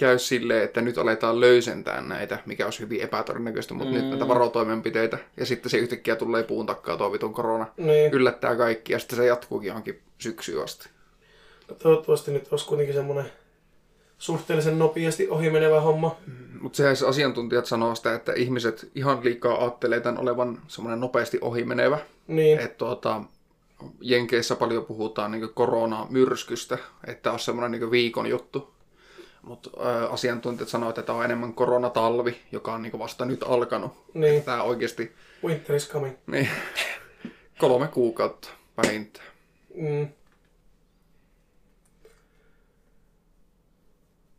käy silleen, että nyt aletaan löysentää näitä, mikä olisi hyvin epätodennäköistä, mutta mm. nyt näitä varotoimenpiteitä, ja sitten se yhtäkkiä tulee puun takkaa tuo vitun korona, Niin. yllättää kaikki, ja sitten se jatkuukin johonkin syksyyn asti. No, toivottavasti nyt olisi kuitenkin semmoinen suhteellisen nopeasti ohimenevä homma. Mutta sehän se asiantuntijat sanoo sitä, että ihmiset ihan liikaa ajattelee tämän olevan semmoinen nopeasti ohimenevä. Niin. Että tuota, Jenkeissä paljon puhutaan niin koronamyrskystä, että on semmoinen niin viikon juttu. Mutta asiantuntijat sanoo, että tämä on enemmän koronatalvi, joka on niin vasta nyt alkanut. Niin. Tämä oikeasti Winter is coming. niin, kolme kuukautta vähintään. Mm.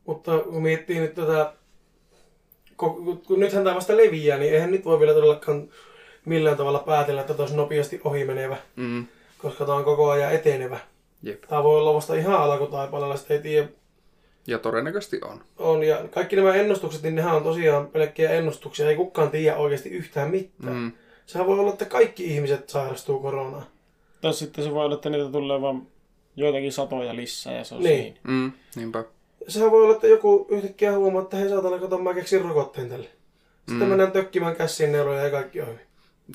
Mutta kun miettii nyt tätä, kun kun nythän tämä vasta leviää, niin eihän nyt voi vielä todellakaan millään tavalla päätellä, että olisi nopeasti ohimenevä, Mm. koska tämä on koko ajan etenevä. Jep. Tämä voi olla vasta ihan alkutaipaleella, sitä ei tiedä. Ja todennäköisesti on. On, ja kaikki nämä ennustukset, niin nehän on tosiaan pelkkiä ennustuksia, ei kukaan tiedä oikeasti yhtään mitään. Mm. Sehän voi olla, että kaikki ihmiset sairastuu koronaan. Tai sitten se voi olla, että niitä tulee vaan joitakin satoja lisää ja se on Niin. siinä. Mm. Niinpä. Sehän voi olla, että joku yhtäkkiä huomaa, että hei saatana, kato mä keksin rokotteen tälle. Sitten mm. mennään tökkimään käsiin neuroja ja kaikki on hyvin.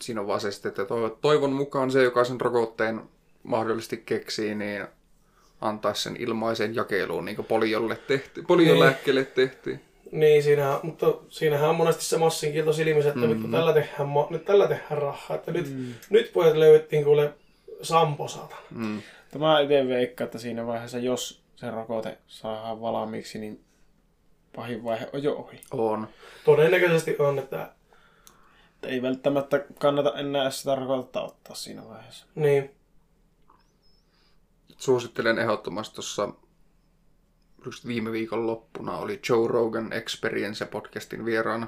Siinä on vaan se sitten, että toiv- toivon mukaan se, joka sen rokotteen mahdollisesti keksii, niin antaisi sen ilmaisen jakeluun, niin kuin poliolle tehti, poliolääkkeelle tehtiin. Niin, siinä, mutta siinähän on monesti se massinkielto silmissä, että mm. tällä tehdään, nyt tällä tehdään rahaa. Että nyt, mm. nyt pojat löydettiin kuule Sampo saatana. Mm. Tämä itse veikkaa, että siinä vaiheessa, jos se rokote saadaan valmiiksi, niin pahin vaihe on jo ohi. On. Todennäköisesti on, että Että ei välttämättä kannata enää sitä rokotetta ottaa siinä vaiheessa. niin, Suosittelen ehdottomasti tuossa viime viikon loppuna oli Joe Rogan Experience podcastin vieraana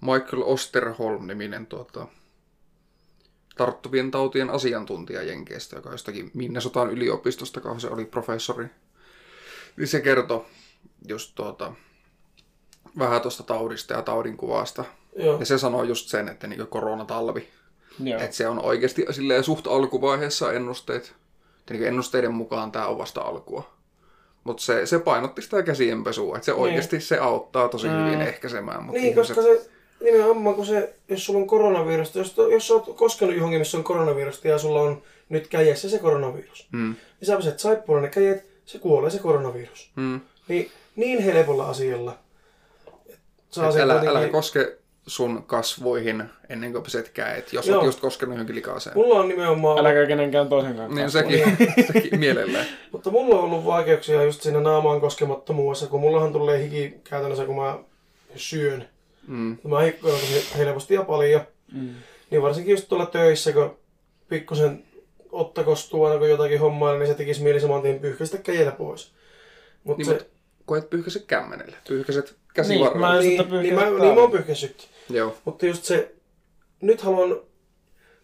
Michael Osterholm-niminen tuota, tarttuvien tautien asiantuntija Jenkeistä, joka jostakin Minnesotan yliopistosta, kun se oli professori. Niin se kertoi just tuota, vähän tuosta taudista ja taudin kuvasta. joo. Ja se sanoi just sen, että niin koronatalvi, Joo. että se on oikeasti silleen suht alkuvaiheessa ennusteet. Niin ennusteiden mukaan tämä on vasta alkua. Mutta se, se painotti sitä käsienpesua, että se oikeasti se auttaa tosi hyvin ehkäisemään. Mut Niin, koska se nimenomaan, kun se, jos sulla on koronavirusta, jos, jos sä oot koskenut johonkin, missä on koronavirusta ja sulla on nyt käjessä se koronavirus, Mm, niin sä peset saippuilla ne käjet, se kuolee se koronavirus. mm. Niin, niin helpolla asialla. Saa älä, kuitenkin- älä koske sun kasvoihin ennen kuin peset käet, jos Joo. oot just koskenut johonkin likaaseen. Mulla on nimenomaan, Äläkä kenenkään toisen kanssa. Niin sekin, sekin mielellään. mutta mulla on ollut vaikeuksia just siinä naamaan koskemattomuudessa, kun mullahan tulee hiki käytännössä, kun mä syön. Mm, Mä hikkoilen tosi helposti ja paljon. Mm. Niin varsinkin just tuolla töissä, kun pikkusen ottakostuu aina kun jotakin hommaa, niin se tekisi mieli saman tien pyyhkäistä käjellä pois. Mut niin, se, mut koet pyyhkäset kämmenelle, pyyhkäset Niin, käsivarrella. mä- niin, sitä niin, mä, niin mä oon täällä. Joo. Mutta just se, nyt haluan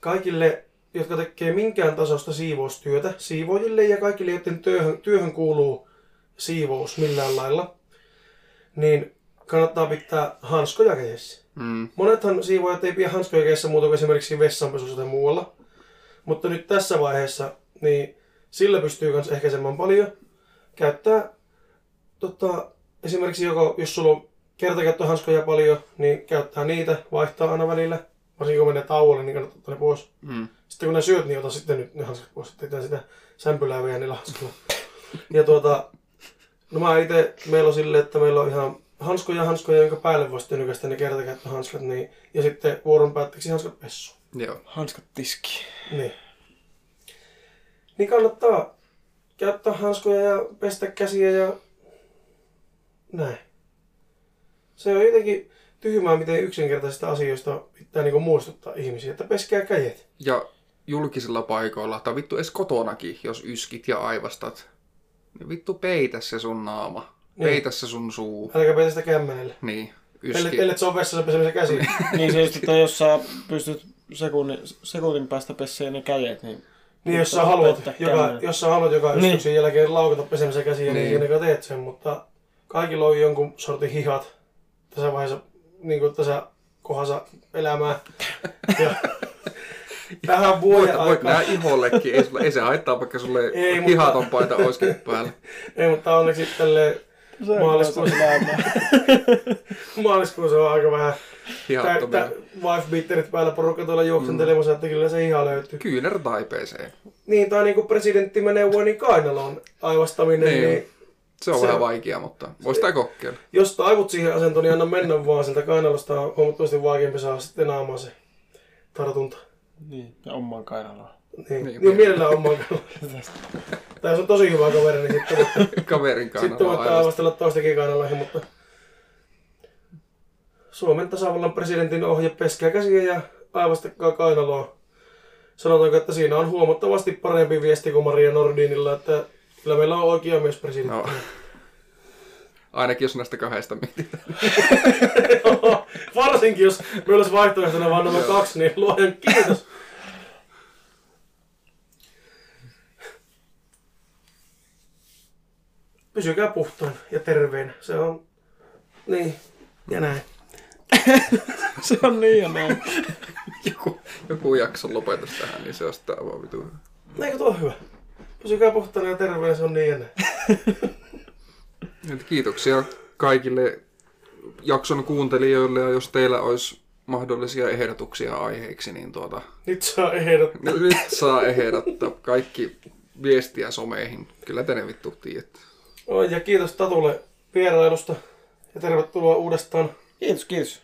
kaikille, jotka tekee minkään tasosta siivoustyötä, siivoojille ja kaikille, joiden työhön, työhön kuuluu siivous millään lailla, niin kannattaa pitää hanskoja kädessä. Mm, Monethan siivoajat ei pidä hanskoja kädessä muuta kuin esimerkiksi vessanpesussa tai muualla. Mutta nyt tässä vaiheessa, niin sillä pystyy myös ehkäisemään paljon. Käyttää tota, esimerkiksi joko, jos sulla on kertakäyttöhanskoja paljon, niin käyttää niitä, vaihtaa aina välillä. Varsinkin kun menee tauolle, niin kannattaa ottaa ne pois. mm. Sitten kun ne syöt, niin ota sitten nyt ne hanskat pois. Sitten ei sitä sämpylää vielä niillä hanskoilla. Ja tuota, no mä itse, meillä on silleen, että meillä on ihan hanskoja hanskoja, jonka päälle voisi nykäistä ne kertakäyttöhanskat, niin, ja sitten vuoron päätteeksi hanskat pessu. Joo. Hanskat tiski. Niin. Niin kannattaa käyttää hanskoja ja pestä käsiä ja näin. Se on jotenkin tyhmää, miten yksinkertaisista asioista pitää niinku muistuttaa ihmisiä, että peskää kädet. Ja julkisilla paikoilla, tai vittu edes kotonakin, jos yskit ja aivastat, niin vittu peitä se sun naama. Niin. Peitä se sun suu. Älkää peitä sitä kämmenelle. Niin, yski. ellet se on vessassa pesemisen käsi. niin se just, että jos sä pystyt sekunnin, sekunnin päästä pesseen ne kädet, niin... Niin jos sä haluat, joka, jos sä haluat joka Niin. ystyksen jälkeen laukata pesemisen käsiä, niin, Niin. niin siinä teet sen, mutta kaikilla on jonkun sortin hihat tässä vaiheessa, niin kuin tässä kohdassa elämää. Ja tähän vuoden Voit, voit nähdä ihollekin, ei, sulle, ei se haittaa, vaikka sulle Ei, ei, mutta- hihaton paita olisikin päällä. ei, mutta onneksi tälleen maaliskuussa, maaliskuussa on aika vähän Hihattomia. wife beaterit päällä porukka tuolla juoksentelemassa, että kyllä se ihan löytyy. Kyynär taipeeseen. Niin, tai niin kuin presidentti menee vuonin kainaloon aivastaminen, niin, niin Se on Se- vähän vaikea, mutta voisi sitä kokeilla. jos taivut siihen asentoon, niin anna mennä vaan sieltä kainalosta on huomattavasti vaikeampi saada sitten naamaan se tartunta. Niin, ja omaan kainaloon. Niin, Niin, niin, niin mielellään omaan kainaloon. Tai jos on tosi hyvä kaveri, niin sitten, Kaverin sitten kannalla voitte aivan. aivastella toistakin kainaloihin, mutta Suomen tasavallan presidentin ohje peskää käsiä ja aivastakaa kainaloa. Sanotaanko, että siinä on huomattavasti parempi viesti kuin Maria Nordinilla, että kyllä meillä on oikea myös presidentti. No. Ainakin jos näistä kahdesta mietitään. Varsinkin jos meillä olisi vaihtoehtona vain nämä kaksi, niin luojan kiitos. Pysykää puhtaan ja terveenä. Se on... Niin. Ja näin. Se on niin ja näin. Joku, joku jakson lopetus tähän, niin se on sitten aivan vitu. hyvä. Eikö tuo hyvä? Pysykää puhtaana ja terveenä, se on niin Kiitoksia kaikille jakson kuuntelijoille ja jos teillä olisi mahdollisia ehdotuksia aiheiksi, niin tuota, Nyt saa ehdot. nyt saa ehdottaa kaikki viestiä someihin. Kyllä te ne vittu tiedätte. Oi, ja kiitos Tatulle vierailusta. Ja tervetuloa uudestaan. Kiitos, kiitos.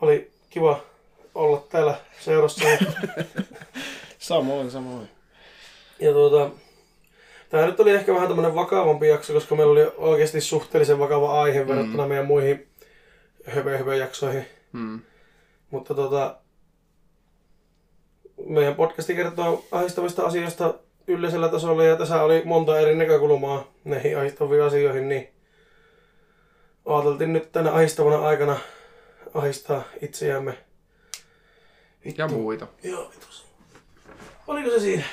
Oli kiva olla täällä seurassa. Samoin, samoin. Ja tuota, tämä nyt oli ehkä vähän tämmöinen vakavampi jakso, koska meillä oli oikeasti suhteellisen vakava aihe mm. verrattuna meidän muihin höpö, höpö jaksoihin. Hmm. Mutta tuota, meidän podcasti kertoo ahdistavista asioista yleisellä tasolla ja tässä oli monta eri näkökulmaa näihin ahdistaviin asioihin, niin ajateltiin nyt tänä ahdistavana aikana ahistaa itseämme. Ja muita. Joo, vitus. Oliko se siinä?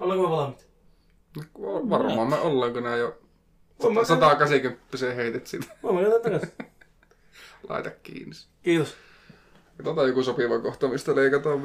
Ollaanko me valmiit? Varmaan me ollaan, kun nää jo Voin mä- 180 heitet sitä. Voin mä jätän takaisin. Laita kiinni. Kiitos. Katsotaan joku sopiva kohta, mistä leikataan